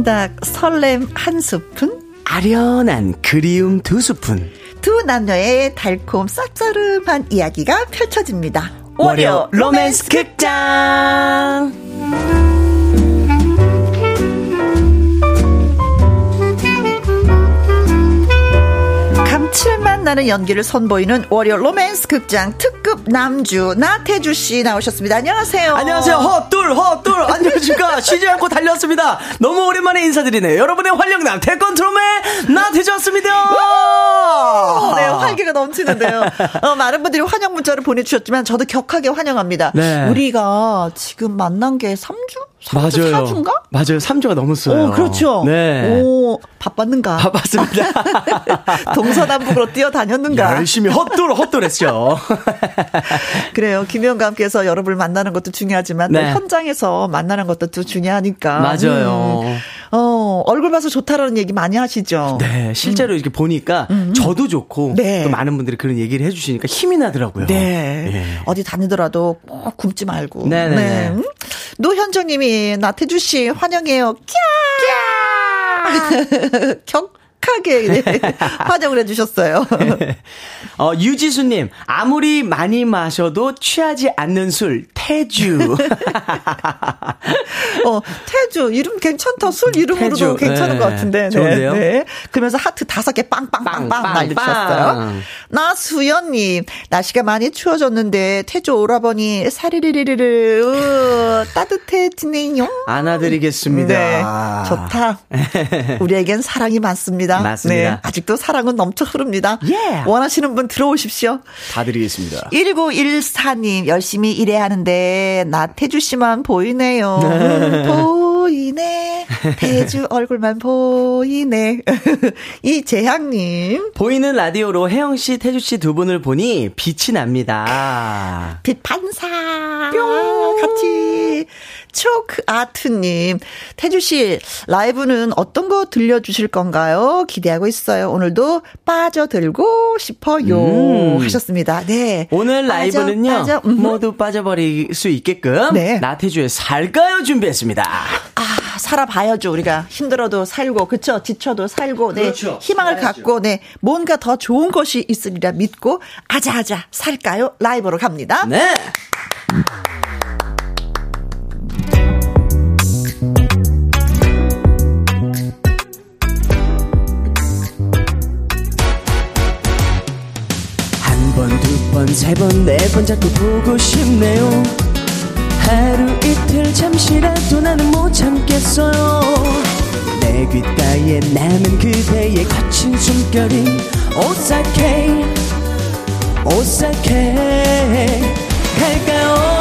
콩닥 설렘 한 스푼? 아련한 그리움 두 스푼. 두 남녀의 달콤 쌉싸름한 이야기가 펼쳐집니다. 월요 로맨스 극장 감칠맛 나는 연기를 선보이는 월요 로맨스 극장 특급 남주 나태주 씨 나오셨습니다. 안녕하세요. 안녕하세요. 헛둘 헛둘 안녕하십니까. 쉬지 않고 달렸습니다. 너무 오랜만에 인사드리네요. 여러분의 활력남 태권트롬의 나태주 왔습니다. 네, 활기가 넘치는데요. 어, 많은 분들이 환영 문자를 보내주셨지만 저도 격하게 환영합니다. 네. 우리가 지금 만난 게 3주? 맞아요. 4주인가? 맞아요. 3주가 넘었어요. 오, 그렇죠. 네. 오, 바빴는가? 바빴습니다. 동서남 북으로 뛰어다녔는가? 열심히 헛돌, 헛돌했죠. 그래요. 김영과 함께해서 여러분을 만나는 것도 중요하지만 네. 현장에서 만나는 것도 또 중요하니까. 맞아요. 음. 어, 얼굴 봐서 좋다라는 얘기 많이 하시죠. 네. 실제로 음. 이렇게 보니까 음. 음. 저도 좋고 네. 또 많은 분들이 그런 얘기를 해주시니까 힘이 나더라고요. 네. 네. 어디 다니더라도 꼭 굶지 말고. 네네. 네. 네. 음? 노현정님이 나태주 씨 환영해요. 캬. 격 격하게 화장을 해주셨어요. 어, 유지수님, 아무리 많이 마셔도 취하지 않는 술, 태주. 어, 태주. 이름 괜찮다. 술 이름으로도 태주. 괜찮은 네. 것 같은데. 네. 좋은데요? 네. 그러면서 하트 다섯 개 빵빵빵빵 날려주셨어요. 나수연님, 날씨가 많이 추워졌는데 태주 오라버니 사리리리리를, 으, 따뜻해지네요. 안아드리겠습니다. 네. 좋다. 우리에겐 사랑이 많습니다. 맞습니다. 네, 아직도 사랑은 넘쳐 흐릅니다. 예. 원하시는 분 들어오십시오. 다 드리겠습니다. 1914님, 열심히 일해야 하는데, 나태주 씨만 보이네요. 네. 보이네. 태주 얼굴만 보이네. 이 재향님. 보이는 라디오로 혜영 씨, 태주 씨 두 분을 보니 빛이 납니다. 빛 반사. 뿅. 같이. 초크 아트님, 태주 씨, 라이브는 어떤 거 들려주실 건가요? 기대하고 있어요. 오늘도 빠져들고 싶어요. 음. 하셨습니다. 네. 오늘 빠져, 라이브는요, 빠져, 모두 빠져버릴 수 있게끔, 네. 나태주의 살까요 준비했습니다. 아. 살아봐야죠. 우리가 힘들어도 살고, 그쵸? 지쳐도 살고, 네. 그렇죠. 희망을 살아야죠. 갖고, 네. 뭔가 더 좋은 것이 있으리라 믿고, 아자아자 살까요? 라이브로 갑니다. 네. 세 번, 네 번 자꾸 보고 싶네요. 하루 이틀 잠시라도 나는 못 참겠어요. 내 귓가에 남은 그대의 거친 숨결이 오싹해. 오싹해. 갈까요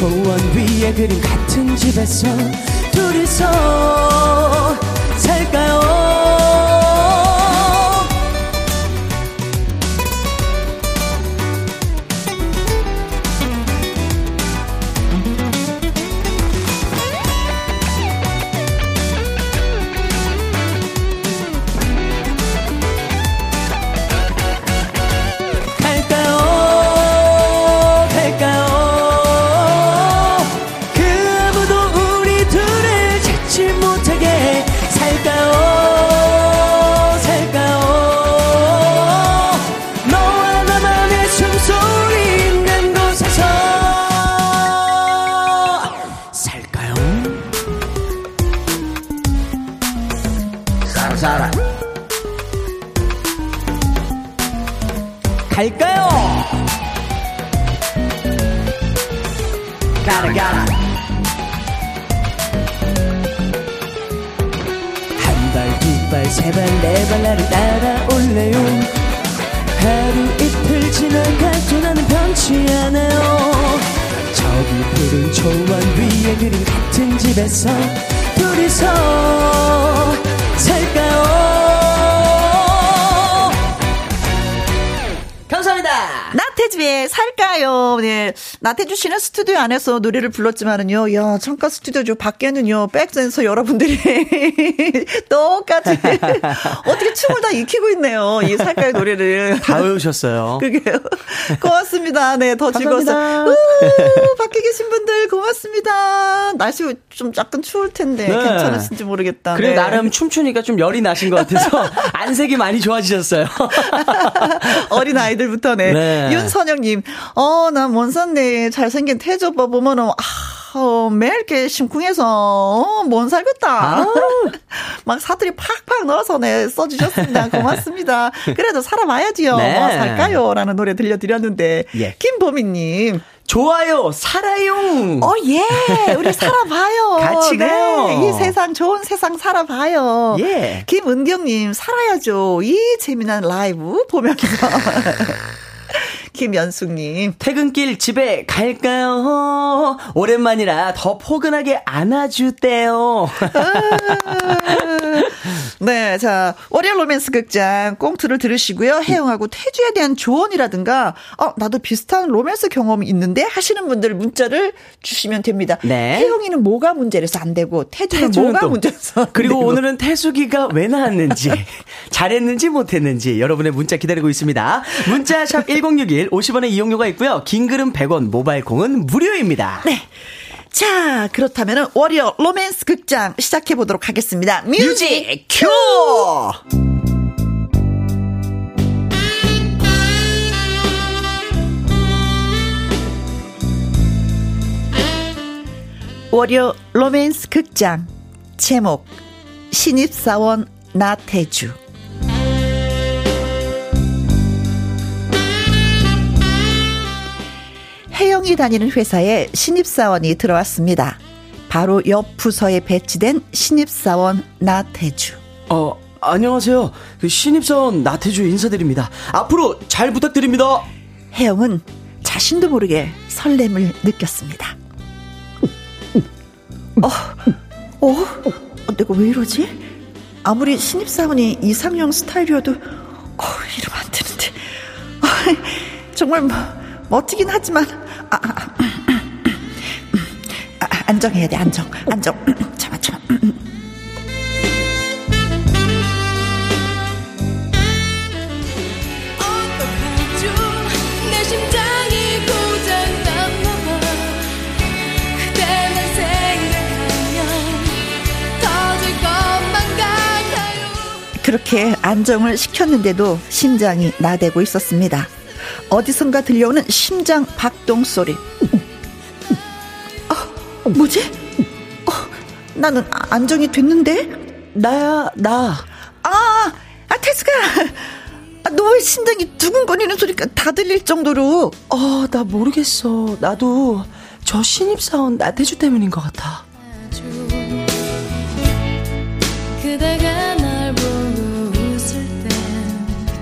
초원 위에 그린 같은 집에서 둘이서 나태주 씨는 스튜디오 안에서 노래를 불렀지만은요, 야, 창가 스튜디오죠. 밖에는요, 백센서 여러분들이 똑같이 어떻게 춤을 다 익히고 있네요. 이 살까요 노래를. 다 외우셨어요. 그게요. 고맙습니다. 네, 더 즐거웠어요. 우, 밖에 계신 분들 고맙습니다. 날씨 좀 약간 추울 텐데 네. 괜찮으신지 모르겠다. 그래 네. 나름 춤추니까 좀 열이 나신 것 같아서 안색이 많이 좋아지셨어요. 어린 아이들부터네. 네. 윤선영님, 어, 나 먼산내 잘생긴 태조 오빠 보면은, 아, 어, 매일 이렇게 심쿵해서, 어, 뭔 살겠다. 막 사투리 팍팍 넣어서 네, 써주셨습니다. 고맙습니다. 그래도 살아봐야지요. 네. 뭐 살까요? 라는 노래 들려드렸는데, 예. 김보미님. 좋아요, 살아요. 어, 예. 우리 살아봐요. 같이 가요. 네, 이 세상, 좋은 세상 살아봐요. 예. 김은경님, 살아야죠. 이 재미난 라이브 보면서. 김연숙님. 퇴근길 집에 갈까요? 오랜만이라 더 포근하게 안아주대요. 네, 자, 월요 로맨스 극장 꽁트를 들으시고요. 혜영하고 태주에 대한 조언이라든가, 어, 나도 비슷한 로맨스 경험이 있는데 하시는 분들 문자를 주시면 됩니다. 네. 혜영이는 뭐가 문제라서 안 되고, 태주는, 뭐가 문제라서 그리고 되고. 오늘은 태숙이가 왜 나왔는지, 잘했는지 못했는지 여러분의 문자 기다리고 있습니다. 문자 샵 1061 50원의 이용료가 있고요. 긴 글은 100원, 모바일 콩은 무료입니다. 네. 자, 그렇다면 월요 로맨스 극장 시작해 보도록 하겠습니다. 뮤직 큐! 월요 로맨스 극장 제목 신입사원 나태주 혜영이 다니는 회사에 신입사원이 들어왔습니다. 바로 옆 부서에 배치된 신입사원 나태주. 어, 안녕하세요. 그 신입사원 나태주 인사드립니다. 앞으로 잘 부탁드립니다. 혜영은 자신도 모르게 설렘을 느꼈습니다. 어, 어, 어, 내가 왜 이러지? 아무리 신입사원이 이상형 스타일이어도, 어, 이러면 안 되는데. 어, 정말 멋지긴 하지만, 아, 아, 아, 아 안정해야 돼, 안정, 안정. 참아, 참아. 그렇게 안정을 시켰는데도 심장이 나대고 있었습니다. 어디선가 들려오는 심장 박동 소리. 어, 뭐지? 어, 나는 안정이 됐는데? 나야, 나. 아, 아, 테스가. 아, 너의 심장이 두근거리는 소리가 다 들릴 정도로. 어, 나 모르겠어. 나도 저 신입사원 나태주 때문인 것 같아.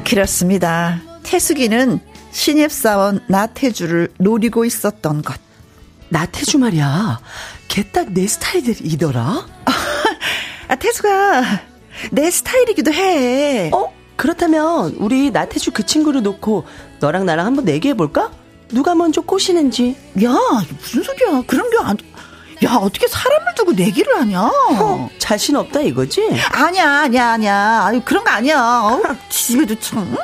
그렇습니다. 태숙이는 신입사원 나태주를 노리고 있었던 것. 나태주 말이야. 걔 딱 내 스타일이더라. 아, 태수가 내 스타일이기도 해. 어? 그렇다면 우리 나태주 그 친구를 놓고 너랑 나랑 한번 내기해볼까? 누가 먼저 꼬시는지. 야, 무슨 소리야. 그런 게 안... 야, 어떻게 사람을 두고 내기를 하냐? 어, 자신 없다 이거지? 아니야, 아니야, 아니야. 아유, 그런 거 아니야. 어, 집에도 참.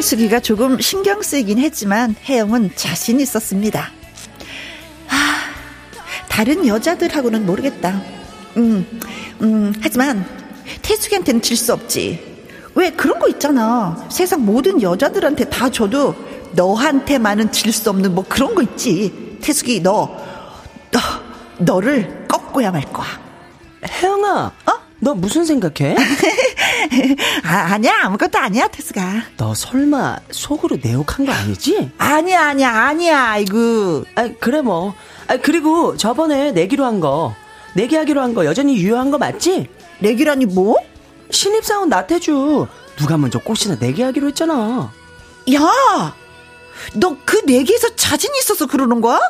태숙이가 조금 신경 쓰이긴 했지만 혜영은 자신 있었습니다. 아, 다른 여자들하고는 모르겠다. 음, 음, 하지만 태숙이한테는 질 수 없지. 왜 그런 거 있잖아. 세상 모든 여자들한테 다 줘도 너한테만은 질 수 없는 뭐 그런 거 있지. 태숙이 너, 너, 너를 꺾고야 말 거야. 혜영아, 어? 너 무슨 생각해? 아, 아니야 아무것도 아니야 태수가. 너 설마 속으로 내 욕한 거 아니지? 아니야 아니야 아니야 아이고. 아 그래 뭐. 아 그리고 저번에 내기로 한 거, 내기하기로 한 거 여전히 유효한 거 맞지? 내기라니 뭐? 신입사원 나태주 누가 먼저 꽃이나 내기하기로 했잖아. 야, 너 그 내기에서 자신 있어서 그러는 거야?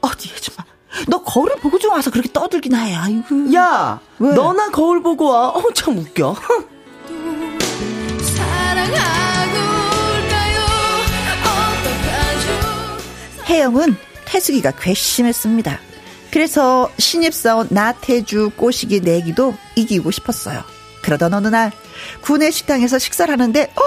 어디 해줘봐. 너 거울 보고 좀 와서 그렇게 떠들긴 해. 아이고. 야, 왜? 너나 거울 보고 와. 어, 참 웃겨. 혜영은 태숙이가 괘씸했습니다. 그래서 신입사원 나태주 꼬시기 내기도 이기고 싶었어요. 그러던 어느 날 구내 식당에서 식사를 하는데 어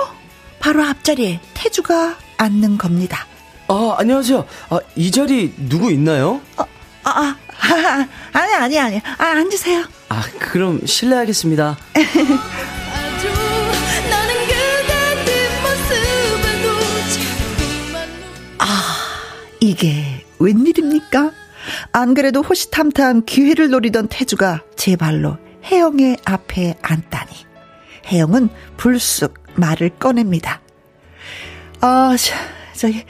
바로 앞자리에 태주가 앉는 겁니다. 아 안녕하세요. 아, 이 자리 누구 있나요? 어, 아, 아, 아, 아니 아니 아니 아 앉으세요. 아 그럼 실례하겠습니다. 이게 웬일입니까? 안 그래도 호시탐탐 기회를 노리던 태주가 제 발로 혜영의 앞에 앉다니. 혜영은 불쑥 말을 꺼냅니다. 아, 저, 저기,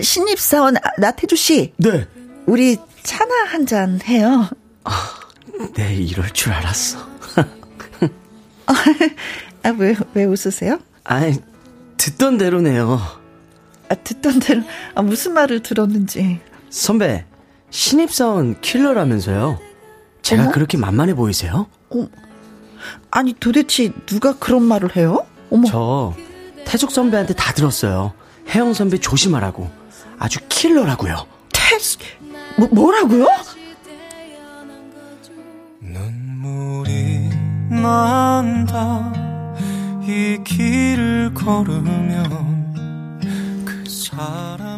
신입사원 나태주 씨. 네. 우리 차나 한 잔 해요. 아, 네, 이럴 줄 알았어. 아, 왜, 왜 웃으세요? 아니, 듣던 대로네요. 아, 듣던 대로, 아, 무슨 말을 들었는지. 선배, 신입사원 킬러라면서요? 제가 어머? 그렇게 만만해 보이세요? 어, 아니 도대체 누가 그런 말을 해요? 어머. 저 태숙 선배한테 다 들었어요. 혜영 선배 조심하라고. 아주 킬러라고요. 태숙 뭐, 뭐라고요? 눈물이 난다 이 길을 걸으면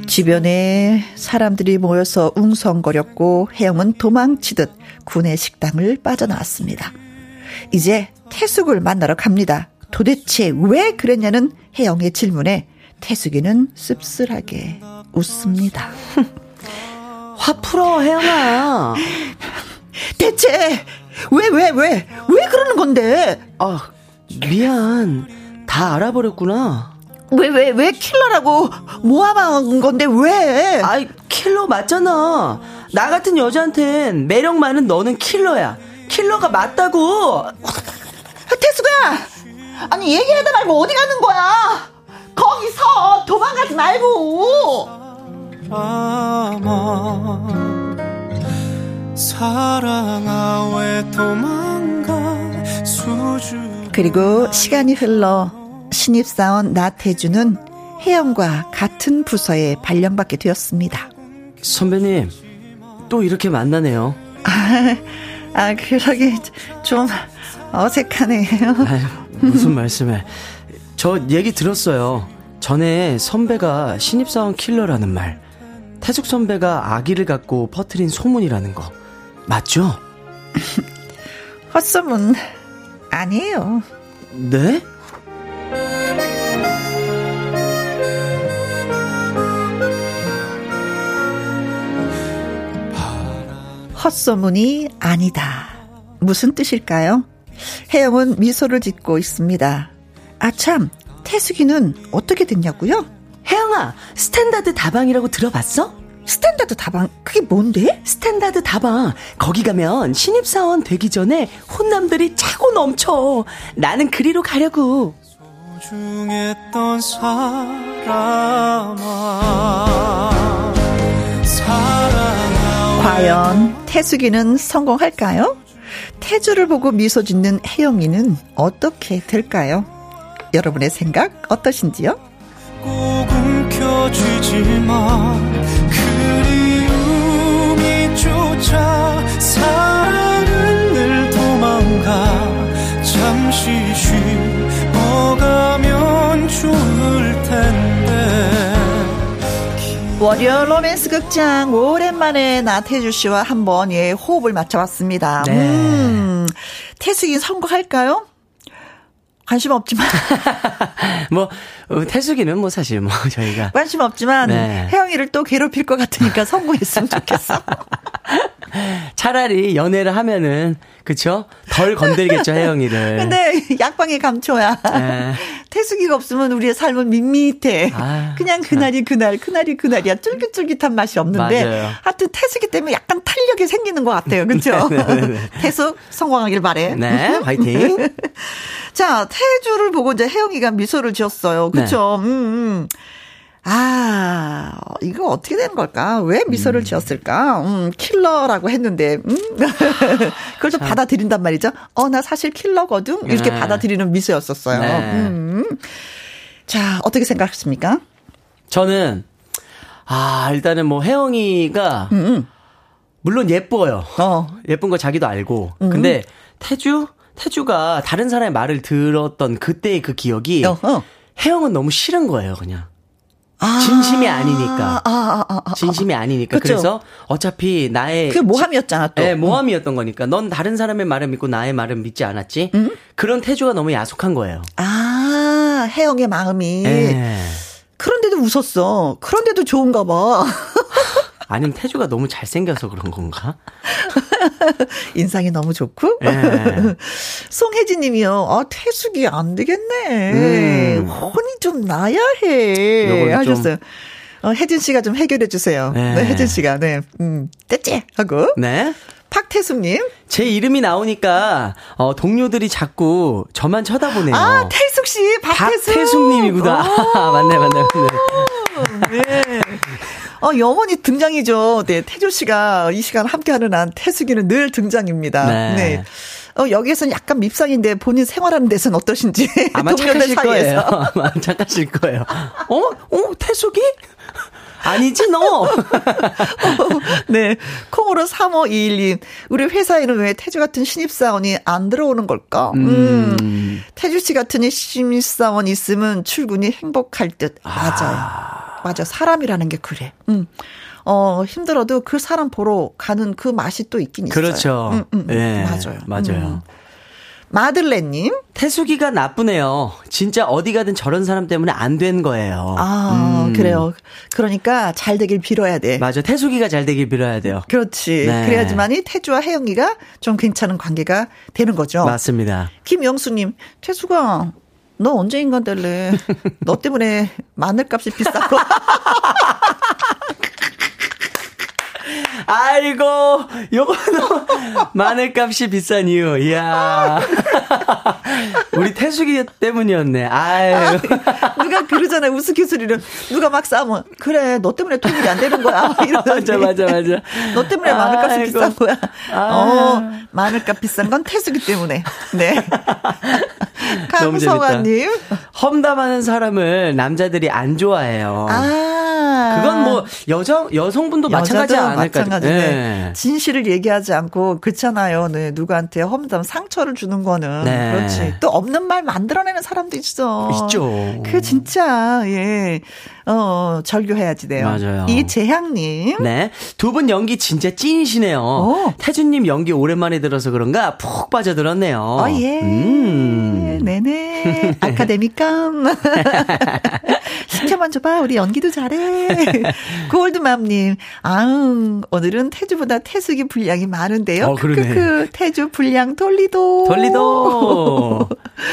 주변에 사람들이 모여서 웅성거렸고 혜영은 도망치듯 군의 식당을 빠져나왔습니다. 이제 태숙을 만나러 갑니다. 도대체 왜 그랬냐는 혜영의 질문에 태숙이는 씁쓸하게 웃습니다. 화 풀어, 혜영아. 대체 왜, 왜, 왜, 왜 그러는 건데? 아, 미안. 다 알아버렸구나. 왜, 왜, 왜 킬러라고 모아한 건데 왜? 아이, 킬러 맞잖아. 나 같은 여자한텐 매력 많은 너는 킬러야. 킬러가 맞다고. 태수가! 아니, 얘기하다 말고 어디 가는 거야? 거기서 도망가지 말고! 사랑아 왜 도망가 수주 그리고 시간이 흘러 신입사원 나태주는 혜영과 같은 부서에 발령받게 되었습니다. 선배님, 또 이렇게 만나네요. 아, 아 그러게 좀 어색하네요. 아유, 무슨 말씀을. 저 얘기 들었어요. 전에 선배가 신입사원 킬러라는 말. 태숙 선배가 아기를 갖고 퍼트린 소문이라는 거. 맞죠? 헛소문 아니에요. 네? 헛소문이 아니다. 무슨 뜻일까요? 혜영은 미소를 짓고 있습니다. 아참, 태숙이는 어떻게 됐냐고요? 혜영아, 스탠다드 다방이라고 들어봤어? 스탠다드 다방 그게 뭔데? 스탠다드 다방 거기 가면 신입사원 되기 전에 훈남들이 차고 넘쳐 나는 그리로 가려고 소중했던 사람아 과연 태숙이는 성공할까요? 태주를 보고 미소 짓는 혜영이는 어떻게 될까요? 여러분의 생각 어떠신지요? 잠시 쉬어가면 좋을 텐데 월요 로맨스 극장 오랜만에 나태주 씨와 한번 예 호흡을 맞춰봤습니다. 네. 음, 태숙이 선거할까요? 관심 없지만. 뭐, 어, 태숙이는 뭐 사실 뭐 저희가. 관심 없지만, 네. 혜영이를 또 괴롭힐 것 같으니까 성공했으면 좋겠어. 차라리 연애를 하면은, 그쵸? 덜 건드리겠죠, 혜영이를. 근데 약방의 감초야. 네. 태숙이가 없으면 우리의 삶은 밋밋해. 아, 그냥 그날이 그날, 그날이 그날이야. 쫄깃쫄깃한 맛이 없는데. 맞아요. 하여튼 태숙이 때문에 약간 탄력이 생기는 것 같아요. 그쵸? 네, 네, 네. 태숙 성공하길 바래. 네, 화이팅. 자, 태주를 보고 이제 혜영이가 미소를 지었어요. 그쵸? 네. 음, 음. 아, 이거 어떻게 된 걸까? 왜 미소를 음. 지었을까? 음, 킬러라고 했는데, 음. 그걸 좀 받아들인단 말이죠. 어, 나 사실 킬러거든? 이렇게 네. 받아들이는 미소였었어요. 네. 음. 자, 어떻게 생각하십니까? 저는, 아, 일단은 뭐, 혜영이가, 음. 음. 물론 예뻐요. 어. 예쁜 거 자기도 알고. 음. 근데, 태주? 태주가 다른 사람의 말을 들었던 그때의 그 기억이 어, 어. 혜영은 너무 싫은 거예요, 그냥. 아, 진심이 아니니까. 아, 아, 아, 아 진심이 아니니까. 그쵸? 그래서 어차피 나의 그 모함이었잖아 또. 네, 모함이었던 거니까. 넌 다른 사람의 말을 믿고 나의 말을 믿지 않았지. 음? 그런 태주가 너무 야속한 거예요. 아, 혜영의 마음이. 네. 그런데도 웃었어. 그런데도 좋은가 봐. 아니면 태주가 너무 잘생겨서 그런 건가? 인상이 너무 좋고? 네. 송혜진 님이요. 아, 태숙이 안 되겠네. 음. 혼이 좀 나야 해. 하셨어요. 어, 혜진 씨가 좀 해결해 주세요. 네. 네, 혜진 씨가, 네. 음, 떼찌! 하고. 네. 박태숙님. 제 이름이 나오니까, 어, 동료들이 자꾸 저만 쳐다보네요. 아, 태숙 씨, 박태숙. 박태숙님이구나. 맞네, 맞네, 맞네. 네. 어, 영원히 등장이죠. 네, 태조 씨가 이 시간 함께하는 한 태숙이는 늘 등장입니다. 네. 네. 어, 여기에서는 약간 밉상인데 본인 생활하는 데서는 어떠신지. 아마 착하실 거예요. 아마 착하실 거예요. 어? 어? 태숙이? 아니지, 너! 네. 콩으로 3521님. 우리 회사에는 왜 태주 같은 신입사원이 안 들어오는 걸까? 음. 음. 태주 씨 같은 신입사원 있으면 출근이 행복할 듯. 맞아요. 아. 맞아. 사람이라는 게 그래. 음. 어, 힘들어도 그 사람 보러 가는 그 맛이 또 있긴 있어요. 그렇죠. 음, 음, 네. 맞아요. 맞아요. 음. 마들렌님. 태수기가 나쁘네요. 진짜 어디 가든 저런 사람 때문에 안 된 거예요. 아, 음. 그래요. 그러니까 잘 되길 빌어야 돼. 맞아. 태수기가 잘 되길 빌어야 돼요. 그렇지. 네. 그래야지만이 태주와 혜영이가 좀 괜찮은 관계가 되는 거죠. 맞습니다. 김영수님, 태수가 너 언제 인간 될래? 너 때문에 마늘값이 비싸고. 아이고, 요거는 마늘값이 비싼 이유. 이야. 우리 태숙이 때문이었네. 아유. 누가 그러잖아 요. 우스갯소리를. 누가 막 싸면. 그래, 너 때문에 통일이 안 되는 거야. 맞아, 맞아, 맞아. 너 때문에 마늘값이 아이고. 비싼 거야. 아. 어, 마늘값 비싼 건 태숙이 때문에. 네. 강성환님. 험담하는 사람을 남자들이 안 좋아해요. 아. 그건 뭐 여성 여성분도 마찬가지 않을까. 마찬가지. 네. 진실을 얘기하지 않고 그렇잖아요. 네. 누구한테 험담 상처를 주는 거는 네. 그렇지. 또 없는 말 만들어내는 사람도 있어. 있죠. 그 진짜 예. 어, 절교해야지 돼요. 맞아요. 이재향님. 네. 두 분 연기 진짜 찐이시네요. 오. 태준님 연기 오랜만에 들어서 그런가 푹 빠져들었네요. 어, 예. 음. 네네. 아카데미감. 시켜만 줘봐. 우리 연기도 잘해. 골드맘님. 아응, 오늘은 태주보다 태숙이 분량이 많은데요. 어, 그러네. 크크, 태주 분량 돌리도. 돌리도.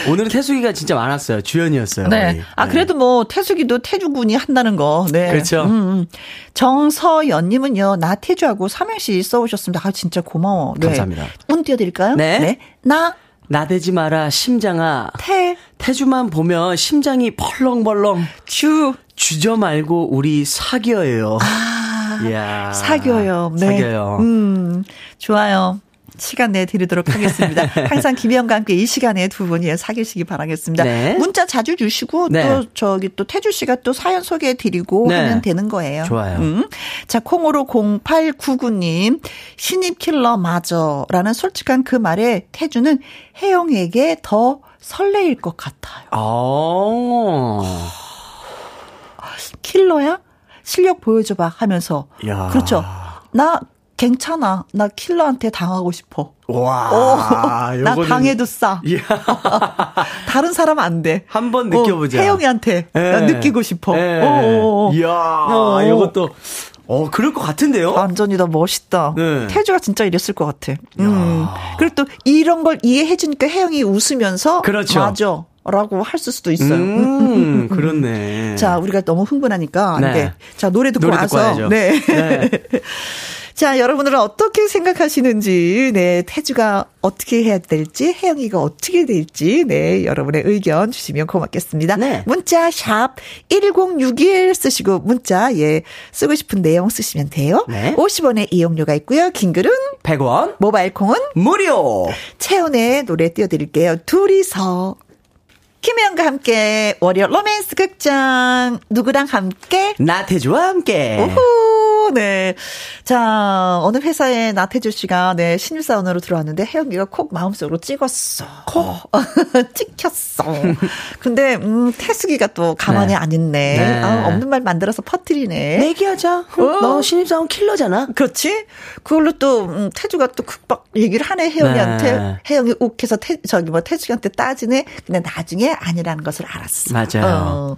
오늘은 태숙이가 진짜 많았어요. 주연이었어요. 네. 우리. 아, 그래도 뭐 태숙이도 태주군이 한다는 거. 네. 그렇죠. 음, 음. 정서연님은요, 나 태주하고 삼행시 써오셨습니다. 아, 진짜 고마워. 네. 감사합니다. 운 띄워드릴까요? 네. 네. 나. 나대지 마라, 심장아. 태. 태주만 보면 심장이 벌렁벌렁. 주. 주저 말고 우리 사겨요. 아. 이야. 사겨요. 네. 사겨요. 음, 좋아요. 시간 내 드리도록 하겠습니다. 항상 김혜영과 함께 이 시간에 두 분이 사귀시기 바라겠습니다. 네. 문자 자주 주시고 네. 또 저기 또 태주 씨가 또 사연 소개해 드리고 네. 하면 되는 거예요. 좋아요. 음. 자, 콩으로 0899님 신입 킬러 맞어라는 솔직한 그 말에 태주는 혜영에게 더 설레일 것 같아요. 아. 킬러야? 실력 보여줘봐 하면서. 야. 그렇죠. 나 괜찮아. 나 킬러한테 당하고 싶어. 와. 어, 나 당해도 싸. 다른 사람 안 돼. 한번 느껴보자. 어, 혜영이한테 나 느끼고 싶어. 에. 어, 이야, 어. 이것도. 어, 그럴 것 같은데요? 완전히 다 멋있다. 네. 태주가 진짜 이랬을 것 같아. 음. 그리고 또 이런 걸 이해해주니까 혜영이 웃으면서. 그렇죠. 맞아. 라고 할 수도 있어요. 음, 그렇네. 자, 우리가 너무 흥분하니까 안 네. 돼. 자, 노래 듣고 노래 와서. 듣고 네. 네. 자, 여러분들은 어떻게 생각하시는지, 네, 태주가 어떻게 해야 될지, 혜영이가 어떻게 될지, 네, 여러분의 의견 주시면 고맙겠습니다. 네. 문자, 샵, 1061 쓰시고, 문자, 예, 쓰고 싶은 내용 쓰시면 돼요. 네. 50원의 이용료가 있고요. 긴 글은 100원, 모바일 콩은 무료. 채원의 노래 띄워드릴게요. 둘이서. 김혜영과 함께 월요 로맨스 극장 누구랑 함께 나태주와 함께 오호 네. 자, 어느 회사에 나태주 씨가 네, 신입사원으로 들어왔는데 혜영이가 콕 마음속으로 찍었어. 콕 찍혔어. 근데 음, 태숙이가 또 가만히 네. 안 있네. 네. 아, 없는 말 만들어서 퍼트리네. 내기하자. 어? 너 신입사원 킬러잖아. 그렇지? 그걸로 또 음, 태주가 또 극박 얘기를 하네 혜영이한테. 네. 혜영이 욱해서 태, 저기 뭐 태숙이한테 따지네. 근데 나중에 아니라는 것을 알았어. 맞아요. 어.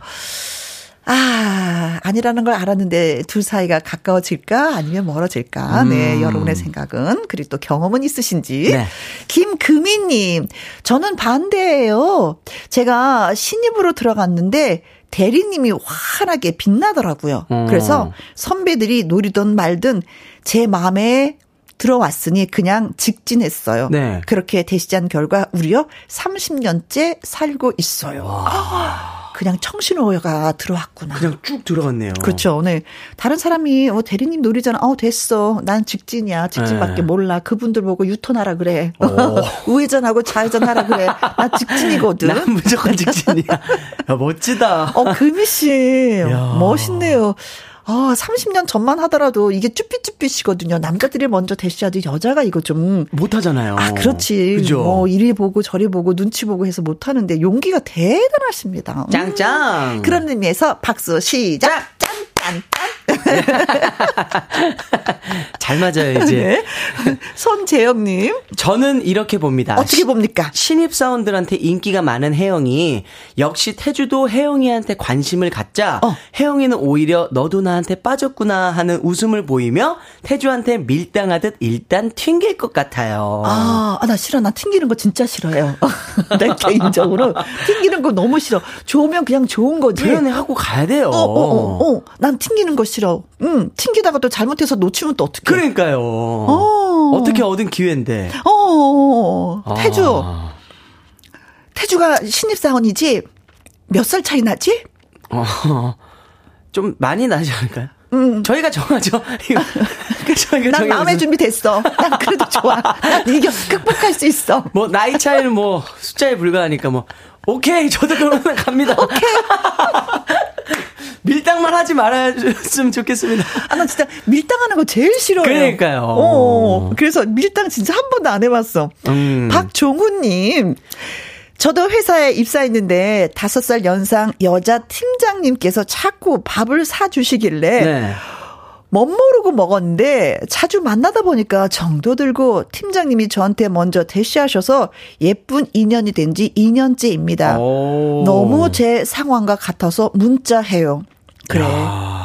아, 아니라는 걸 알았는데 둘 사이가 가까워질까 아니면 멀어질까? 네, 음. 네, 여러분의 생각은 그리고 또 경험은 있으신지. 네. 김금희 님, 저는 반대예요. 제가 신입으로 들어갔는데 대리님이 환하게 빛나더라고요. 음. 그래서 선배들이 노리던 말든 제 마음에 들어왔으니 그냥 직진했어요. 네. 그렇게 대시한 결과 우리요 30년째 살고 있어요. 아, 그냥 청신호가 들어왔구나. 그냥 쭉 들어갔네요. 그렇죠. 네. 다른 사람이 어 대리님 놀이잖아. 어 됐어. 난 직진이야. 직진밖에 네. 몰라. 그분들 보고 유턴하라 그래. 우회전하고 좌회전하라 그래. 나 직진이거든. 난 무조건 직진이야. 야, 멋지다. 어 금희 씨 야. 멋있네요. 아, 30년 전만 하더라도 이게 쭈삣쭈삣이거든요. 남자들이 먼저 대시하지 여자가 이거 좀 못하잖아요. 아, 그렇지. 그죠? 뭐 이리 보고 저리 보고 눈치 보고 해서 못하는데 용기가 대단하십니다. 짱짱. 음. 그런 의미에서 박수 시작. 짠, 짠, 짠. 잘 맞아요, 이제. 네. 손재영님. 저는 이렇게 봅니다. 어떻게 봅니까? 신입사원들한테 인기가 많은 혜영이 역시 태주도 혜영이한테 관심을 갖자 어. 혜영이는 오히려 너도 나한테 빠졌구나 하는 웃음을 보이며 태주한테 밀당하듯 일단 튕길 것 같아요. 아, 아나 싫어. 나 튕기는 거 진짜 싫어요. 내 개인적으로 튕기는 거 너무 싫어. 좋으면 그냥 좋은 거지. 표현을 하고 가야 돼요. 어, 어, 어, 어. 난 튕기는 거 싫어. 응, 튕기다가 또 잘못해서 놓치면 또 어떡해. 그러니까요. 어. 어떻게 얻은 기회인데. 어, 아. 태주. 태주가 신입사원이지? 몇 살 차이 나지? 어, 좀 많이 나지 않을까요? 음. 저희가 정하죠. 저희가 난 마음의 준비 됐어. 난 그래도 좋아. 난 이겨 극복할 수 있어. 뭐 나이 차이는 뭐 숫자에 불과하니까 뭐 오케이 저도 그러면 갑니다. 오케이. 밀당만 하지 말아줬으면 좋겠습니다. 아, 나 진짜 밀당하는 거 제일 싫어요. 그러니까요. 어, 그래서 밀당 진짜 한 번도 안 해봤어. 음. 박종훈님. 저도 회사에 입사했는데 다섯 살 연상 여자 팀장님께서 자꾸 밥을 사주시길래 네. 멋모르고 먹었는데 자주 만나다 보니까 정도 들고 팀장님이 저한테 먼저 대시하셔서 예쁜 인연이 된 지 2년째입니다. 너무 제 상황과 같아서 문자해요. 그래. 야.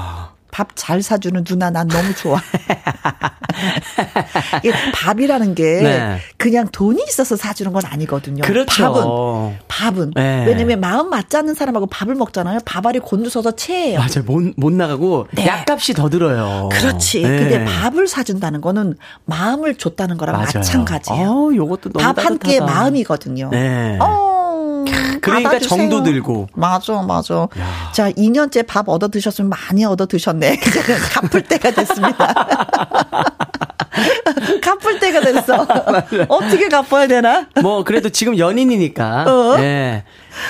밥 잘 사주는 누나 난 너무 좋아. 이게 밥이라는 게 네. 그냥 돈이 있어서 사주는 건 아니거든요. 그렇죠. 밥은 밥은 네. 왜냐면 마음 맞지 않는 사람하고 밥을 먹잖아요. 밥알이 곤두서서 체해요. 맞아요. 못, 못 나가고 네. 약값이 더 들어요. 그렇지. 네. 근데 밥을 사준다는 거는 마음을 줬다는 거랑 맞아요. 마찬가지예요. 어, 요것도 너무 밥한 끼의 마음이거든요. 네. 어. 그러니까 받아주세요. 정도 들고. 맞아, 맞아. 야. 자, 2년째 밥 얻어 드셨으면 많이 얻어 드셨네. 갚을 때가 됐습니다. 갚을 때가 됐어. 어떻게 갚아야 되나? 뭐 그래도 지금 연인이니까. 어? 예.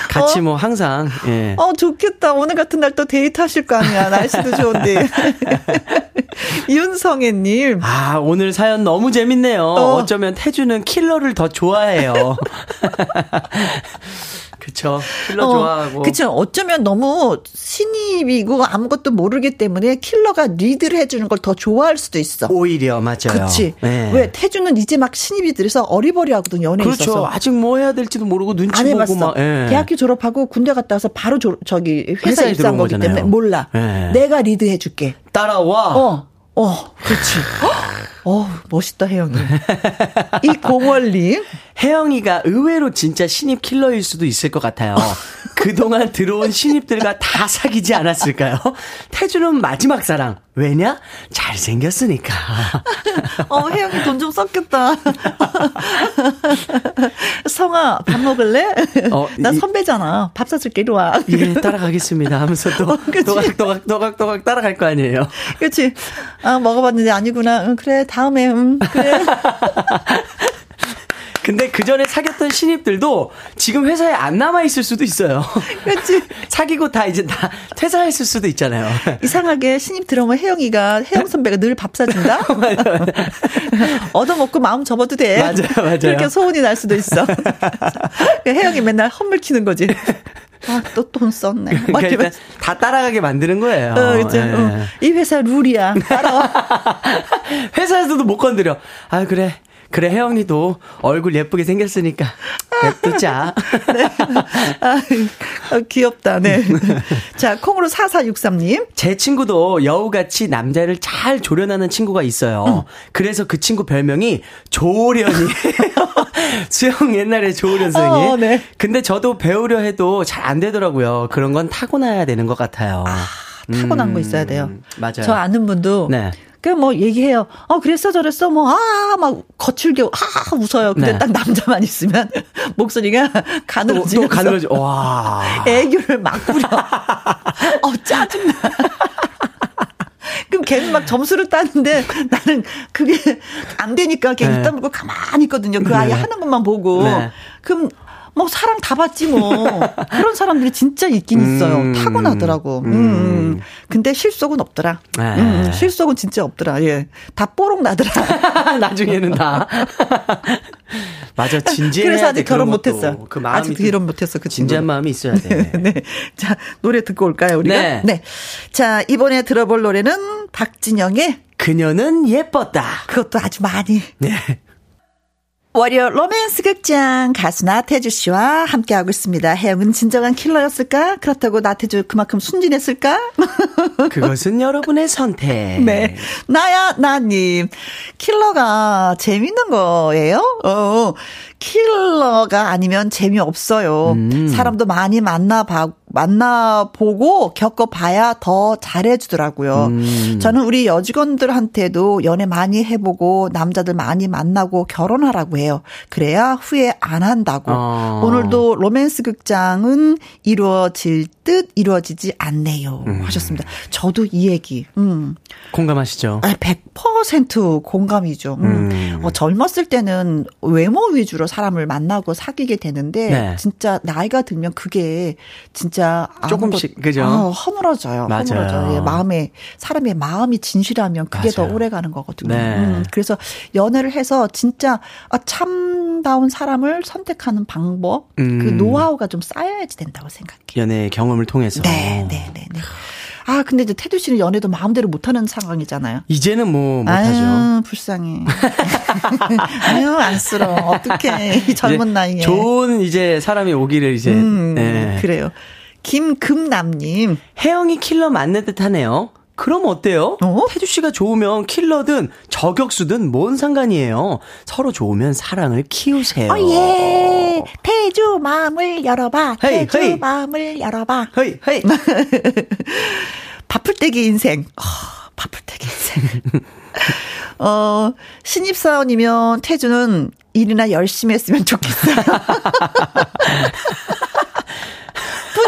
같이 어? 뭐 항상 예. 어 좋겠다. 오늘 같은 날 또 데이트 하실 거 아니야. 날씨도 좋은데. 윤성애님. 아 오늘 사연 너무 재밌네요. 어. 어쩌면 태주는 킬러를 더 좋아해요. 그쵸. 킬러 어, 좋아하고. 그쵸. 어쩌면 너무 신입이고 아무것도 모르기 때문에 킬러가 리드를 해주는 걸 더 좋아할 수도 있어. 오히려, 맞아요. 그치. 네. 왜, 태주는 이제 막 신입이 들어서 어리버리하거든, 연애에 그렇죠. 있어서. 아직 뭐 해야 될지도 모르고 눈치 보고 해봤어. 막. 예. 대학교 졸업하고 군대 갔다 와서 바로 조, 저기 회사 입사한 거기 거잖아요. 때문에 몰라. 예. 내가 리드해줄게. 따라와. 어. 어, 그렇지. 어, 멋있다, 혜영이. 이 공월님. 혜영이가 의외로 진짜 신입 킬러일 수도 있을 것 같아요. 그동안 들어온 신입들과 다 사귀지 않았을까요? 태주는 마지막 사랑. 왜냐? 잘생겼으니까. 어, 혜영이 돈 좀 썼겠다. 성아, 밥 먹을래? 어, 나 선배잖아. 밥 사줄게, 이리 와. 예, 따라가겠습니다. 하면서 또, 어, 또각또각, 또각또각 따라갈 거 아니에요. 그치. 아, 먹어봤는데 아니구나. 응, 그래, 다음에, 응, 그래. 근데 그 전에 사귀었던 신입들도 지금 회사에 안 남아 있을 수도 있어요. 그렇지. 사귀고 다 이제 다 퇴사했을 수도 있잖아요. 이상하게 신입 들어오면 혜영이가 혜영 선배가 늘 밥 사준다. 얻어먹고 마음 접어도 돼. 맞아요, 맞아요. 그렇게 소문이 날 수도 있어. 혜영이 맨날 헛물 튀는 거지. 아, 또 돈 썼네. 그러니까 다 따라가게 만드는 거예요. 어, 그죠. 네. 어. 이 회사 룰이야. 따라와. 회사에서도 못 건드려. 아, 그래. 그래, 혜영이도 얼굴 예쁘게 생겼으니까 냅두자. 네. 아, 아, 귀엽다, 네. 자, 콩으로 4463님. 제 친구도 여우같이 남자를 잘 조련하는 친구가 있어요. 응. 그래서 그 친구 별명이 조련이에요. 수영 옛날에 조련생이. 어, 네. 근데 저도 배우려 해도 잘 안 되더라고요. 그런 건 타고나야 되는 것 같아요. 아, 타고난 음, 거 있어야 돼요. 맞아요. 저 아는 분도 네. 그뭐 얘기해요. 어 그랬어 저랬어 뭐 아 막 거칠게 아 웃어요. 근데 네. 딱 남자만 있으면 목소리가 가늘어지면서 또, 또 가늘어지. 와. 애교를 막 부려. 어 짜증나. 그럼 걔는 막 점수를 따는데 나는 그게 안 되니까 걔 네. 입 다물고 가만히 있거든요. 그 아이 네. 하는 것만 보고. 네. 그럼 뭐 사랑 다 받지 뭐. 그런 사람들이 진짜 있긴 있어요. 음, 타고나더라고. 음. 음. 근데 실속은 없더라. 네. 음, 실속은 진짜 없더라. 예. 다 뽀록 나더라. 나중에는 다. 맞아, 진지해. 그래서 아직 결혼 못했어. 그 마음이 아직 결혼 못했어. 그 진지한 마음이 있어야 돼. 네. 자, 노래 듣고 올까요, 우리가? 네. 네. 자, 이번에 들어볼 노래는 박진영의 그녀는 예뻤다. 그것도 아주 많이. 네. 월요 로맨스 극장 가수 나태주 씨와 함께하고 있습니다. 혜영은 진정한 킬러였을까? 그렇다고 나태주 그만큼 순진했을까? 그것은 여러분의 선택. 네. 나야, 나님. 킬러가 재밌는 거예요? 어. 킬러가 아니면 재미없어요. 음. 사람도 많이 만나봐, 만나보고 겪어봐야 더 잘해주더라고요. 음. 저는 우리 여직원들한테도 연애 많이 해보고 남자들 많이 만나고 결혼하라고 해요. 그래야 후회 안 한다고. 어. 오늘도 로맨스 극장은 이루어질 듯 이루어지지 않네요. 음. 하셨습니다. 저도 이 얘기, 음. 공감하시죠? 100% 아, 공감이죠. 음. 음. 어, 젊었을 때는 외모 위주로 사람을 만나고 사귀게 되는데, 네. 진짜 나이가 들면 그게 진짜 조금씩, 그죠? 어, 허물어져요. 맞아요. 허물어져요. 예, 마음에, 사람의 마음이 진실하면 그게 맞아요. 더 오래 가는 거거든요. 네. 음, 그래서 연애를 해서 진짜 아, 참다운 사람을 선택하는 방법, 그 음. 노하우가 좀 쌓여야지 된다고 생각해요. 연애 경험을 통해서. 네, 네, 네, 네. 아, 근데 이제 태두 씨는 연애도 마음대로 못하는 상황이잖아요. 이제는 뭐 못하죠. 아유, 불쌍해. 아유, 안쓰러워. 어떡해. 이 젊은 나이에. 좋은 이제 사람이 오기를 이제. 음, 네. 그래요. 김금남님. 혜영이 킬러 맞는 듯 하네요. 그럼 어때요? 어? 태주 씨가 좋으면 킬러든 저격수든 뭔 상관이에요. 서로 좋으면 사랑을 키우세요. 어, 예. 태주 마음을 열어봐. 헤이, 태주 헤이. 마음을 열어봐. 헤이, 헤이. 바풀떼기 인생. 어, 바풀떼기 인생. 어, 신입사원이면 태주는 일이나 열심히 했으면 좋겠어요.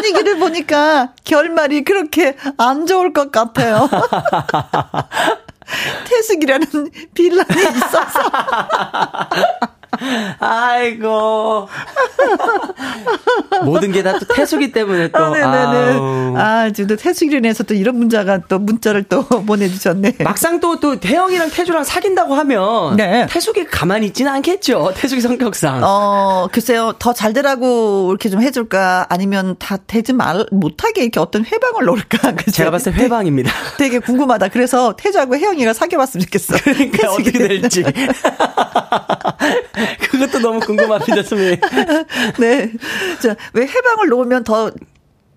분위기를 보니까 결말이 그렇게 안 좋을 것 같아요. 태숙이라는 빌런이 있어서. 아이고. 모든 게 다 또 태숙이 때문에 또. 아, 네네네. 아, 지금 태숙이로 인해서 또 이런 문자가 또 문자를 또 보내주셨네. 막상 또, 또 태영이랑 태주랑 사귄다고 하면. 네. 태숙이 가만히 있지는 않겠죠. 태숙이 성격상. 어, 글쎄요. 더 잘 되라고 이렇게 좀 해줄까? 아니면 다 되지 말, 못하게 이렇게 어떤 회방을 놓을까? 그치? 제가 봤을 때 회방입니다. 되게 궁금하다. 그래서 태주하고 혜영이가 사귀어봤으면 좋겠어. 그러니까 어떻게 될지. 그것도 너무 궁금합니다, 선생님. 네. 자, 왜 해방을 놓으면 더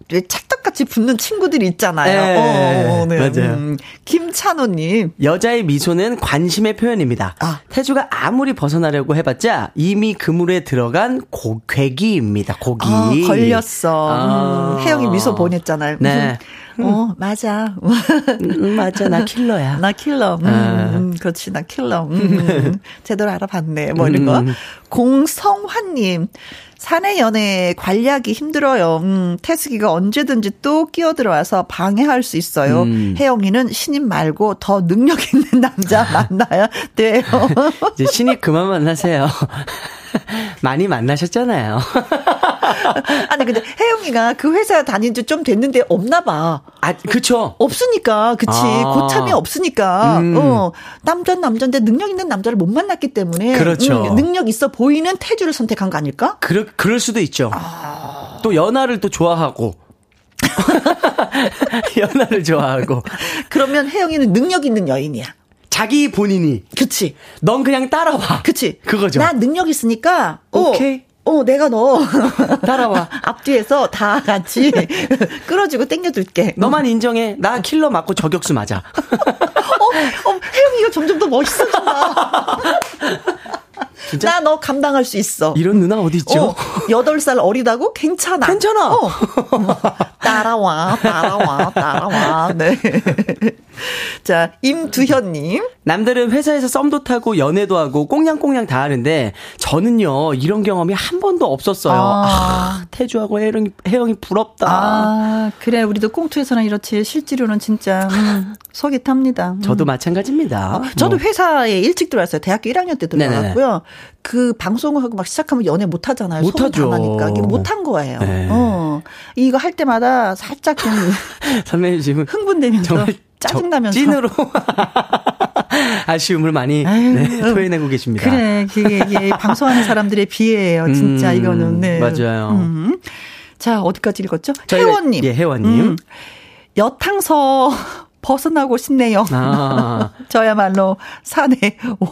찰떡같이 붙는 친구들이 있잖아요. 네, 어, 네. 맞아요. 음, 김찬호님. 여자의 미소는 관심의 표현입니다. 아. 태주가 아무리 벗어나려고 해봤자 이미 그물에 들어간 고, 괴기입니다. 고기. 아, 걸렸어. 아. 음, 혜영이 미소 보냈잖아요. 네. 음. 어, 맞아. 음, 맞아. 나 킬러야. 나 킬러. 음, 아. 음, 그렇지. 나 킬러. 음, 제대로 알아봤네. 뭐 이런 거. 음. 공성환님. 사내 연애 관리하기 힘들어요. 음, 태숙이가 언제든지 또 끼어들어와서 방해할 수 있어요. 음. 혜영이는 신입 말고 더 능력 있는 남자 만나야 돼요. 이제 신입 그만 만나세요. 많이 만나셨잖아요. 아니 근데 혜영이가 그 회사 다닌 지 좀 됐는데 없나 봐. 아, 그쵸. 없으니까, 그치. 아. 고참이 없으니까. 음. 어, 남자 남자인데 능력 있는 남자를 못 만났기 때문에. 그렇죠. 음, 능력 있어 보이는 태주를 선택한 거 아닐까? 그럴, 그럴 수도 있죠. 아. 또 연하를 또 좋아하고. 연하를 좋아하고. 그러면 혜영이는 능력 있는 여인이야. 자기 본인이. 그치. 넌 그냥 따라와. 그치. 그거죠. 나 능력 있으니까. 오케이. 어, 어 내가 너 따라와 앞뒤에서 다 같이 끌어주고 땡겨줄게. 너만 인정해. 나 킬러 맞고 저격수 맞아. 어, 어, 혜영이가 점점 더 멋있어진다. 나 너 감당할 수 있어. 이런 누나 어디 있죠? 어, 8살 어리다고? 괜찮아. 괜찮아. 어. 따라와, 따라와, 따라와. 네. 자, 임두현님. 남들은 회사에서 썸도 타고 연애도 하고 꽁냥꽁냥 다 하는데 저는요 이런 경험이 한 번도 없었어요. 아, 아 태주하고 혜영이, 혜영이 부럽다. 아 그래 우리도 꽁투에서는 이렇지 실제로는 진짜 음, 속이 탑니다. 음. 저도 마찬가지입니다. 어, 저도 뭐. 회사에 일찍 들어왔어요. 대학교 1학년 때 들어왔고요. 그 방송을 하고 막 시작하면 연애 못 하잖아요. 못 하죠. 당하니까 이게 못한 거예요. 네. 어 이거 할 때마다 살짝 좀 선배님 지금 흥분되면서 짜증나면서 찐으로 아쉬움을 많이 네, 토해내고 계십니다. 그래, 이게, 이게 방송하는 사람들의 비애예요. 진짜 음, 이거는. 네. 맞아요. 음. 자 어디까지 읽었죠? 혜원님. 예, 혜원님. 음. 여탕서 벗어나고 싶네요. 아. 저야말로 산의 원,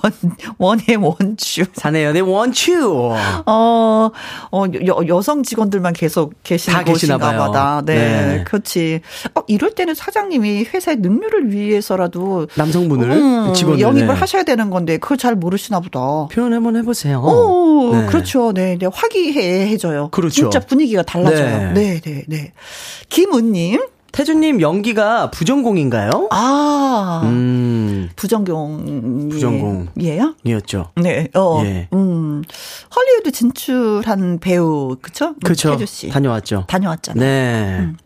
원의 원추. 산의 연의 원추. 어, 어, 여, 여성 직원들만 계속 계시는 곳인가 봐다. 네, 네. 그렇지. 어, 이럴 때는 사장님이 회사의 능률을 위해서라도 남성분을 음, 직원 영입을 네. 하셔야 되는 건데 그걸 잘 모르시나 보다. 표현 한번 해보세요. 오, 네. 그렇죠. 네, 네. 화기애애해져요. 그렇죠. 진짜 분위기가 달라져요. 네, 네, 네. 네. 김은님. 태준님 연기가 부전공인가요? 아, 음. 부전공. 부전공이에요? 이었죠. 네, 어, 예. 음. 헐리우드 진출한 배우, 그쵸? 그쵸. 태주 씨. 다녀왔죠. 다녀왔잖아요. 네. 음.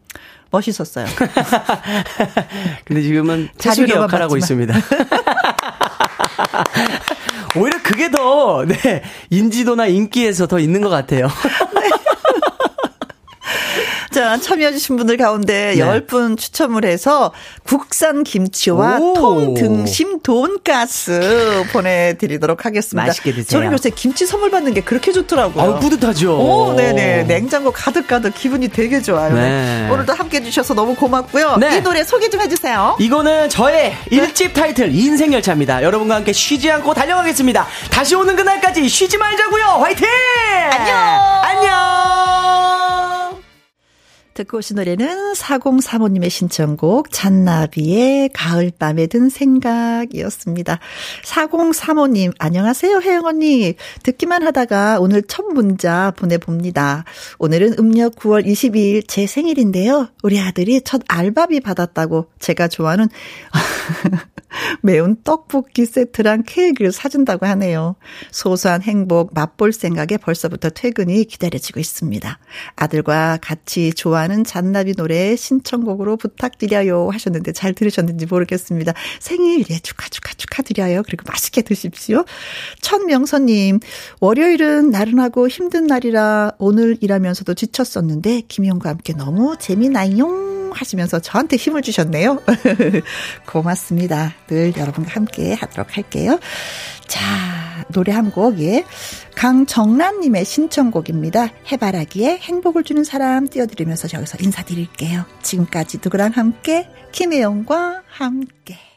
멋있었어요. 근데 지금은 태준이 역할하고 있습니다. 오히려 그게 더, 네, 인지도나 인기에서 더 있는 것 같아요. 네. 자, 참여해주신 분들 가운데 네. 10분 추첨을 해서 국산 김치와 오. 통 등심 돈가스 보내드리도록 하겠습니다. 맛있게 드세요. 저는 요새 김치 선물 받는 게 그렇게 좋더라고요. 아, 뿌듯하죠. 오, 네네. 냉장고 가득가득 기분이 되게 좋아요. 네. 오늘도 함께 해주셔서 너무 고맙고요. 네. 이 노래 소개 좀 해주세요. 이거는 저의 네. 1집 타이틀 인생열차입니다. 여러분과 함께 쉬지 않고 달려가겠습니다. 다시 오는 그날까지 쉬지 말자고요. 화이팅! 안녕! 안녕! 듣고 오신 노래는 4035님의 신청곡 잔나비의 가을밤에 든 생각이었습니다. 4035님 안녕하세요 혜영 언니. 듣기만 하다가 오늘 첫 문자 보내봅니다. 오늘은 음력 9월 22일 제 생일인데요. 우리 아들이 첫 알바비 받았다고 제가 좋아하는 매운 떡볶이 세트랑 케이크를 사준다고 하네요. 소소한 행복 맛볼 생각에 벌써부터 퇴근이 기다려지고 있습니다. 아들과 같이 좋아하는 잔나비 노래 신청곡으로 부탁드려요 하셨는데 잘 들으셨는지 모르겠습니다. 생일 예 축하 축하 축하드려요. 그리고 맛있게 드십시오. 천명선님 월요일은 나른하고 힘든 날이라 오늘 일하면서도 지쳤었는데 김용과 함께 너무 재미나요. 하시면서 저한테 힘을 주셨네요. 고맙습니다. 늘 여러분과 함께 하도록 할게요. 자, 노래 한 곡, 예. 강정란님의 신청곡입니다. 해바라기에 행복을 주는 사람 띄워드리면서 여기서 인사드릴게요. 지금까지 누구랑 함께, 김혜영과 함께.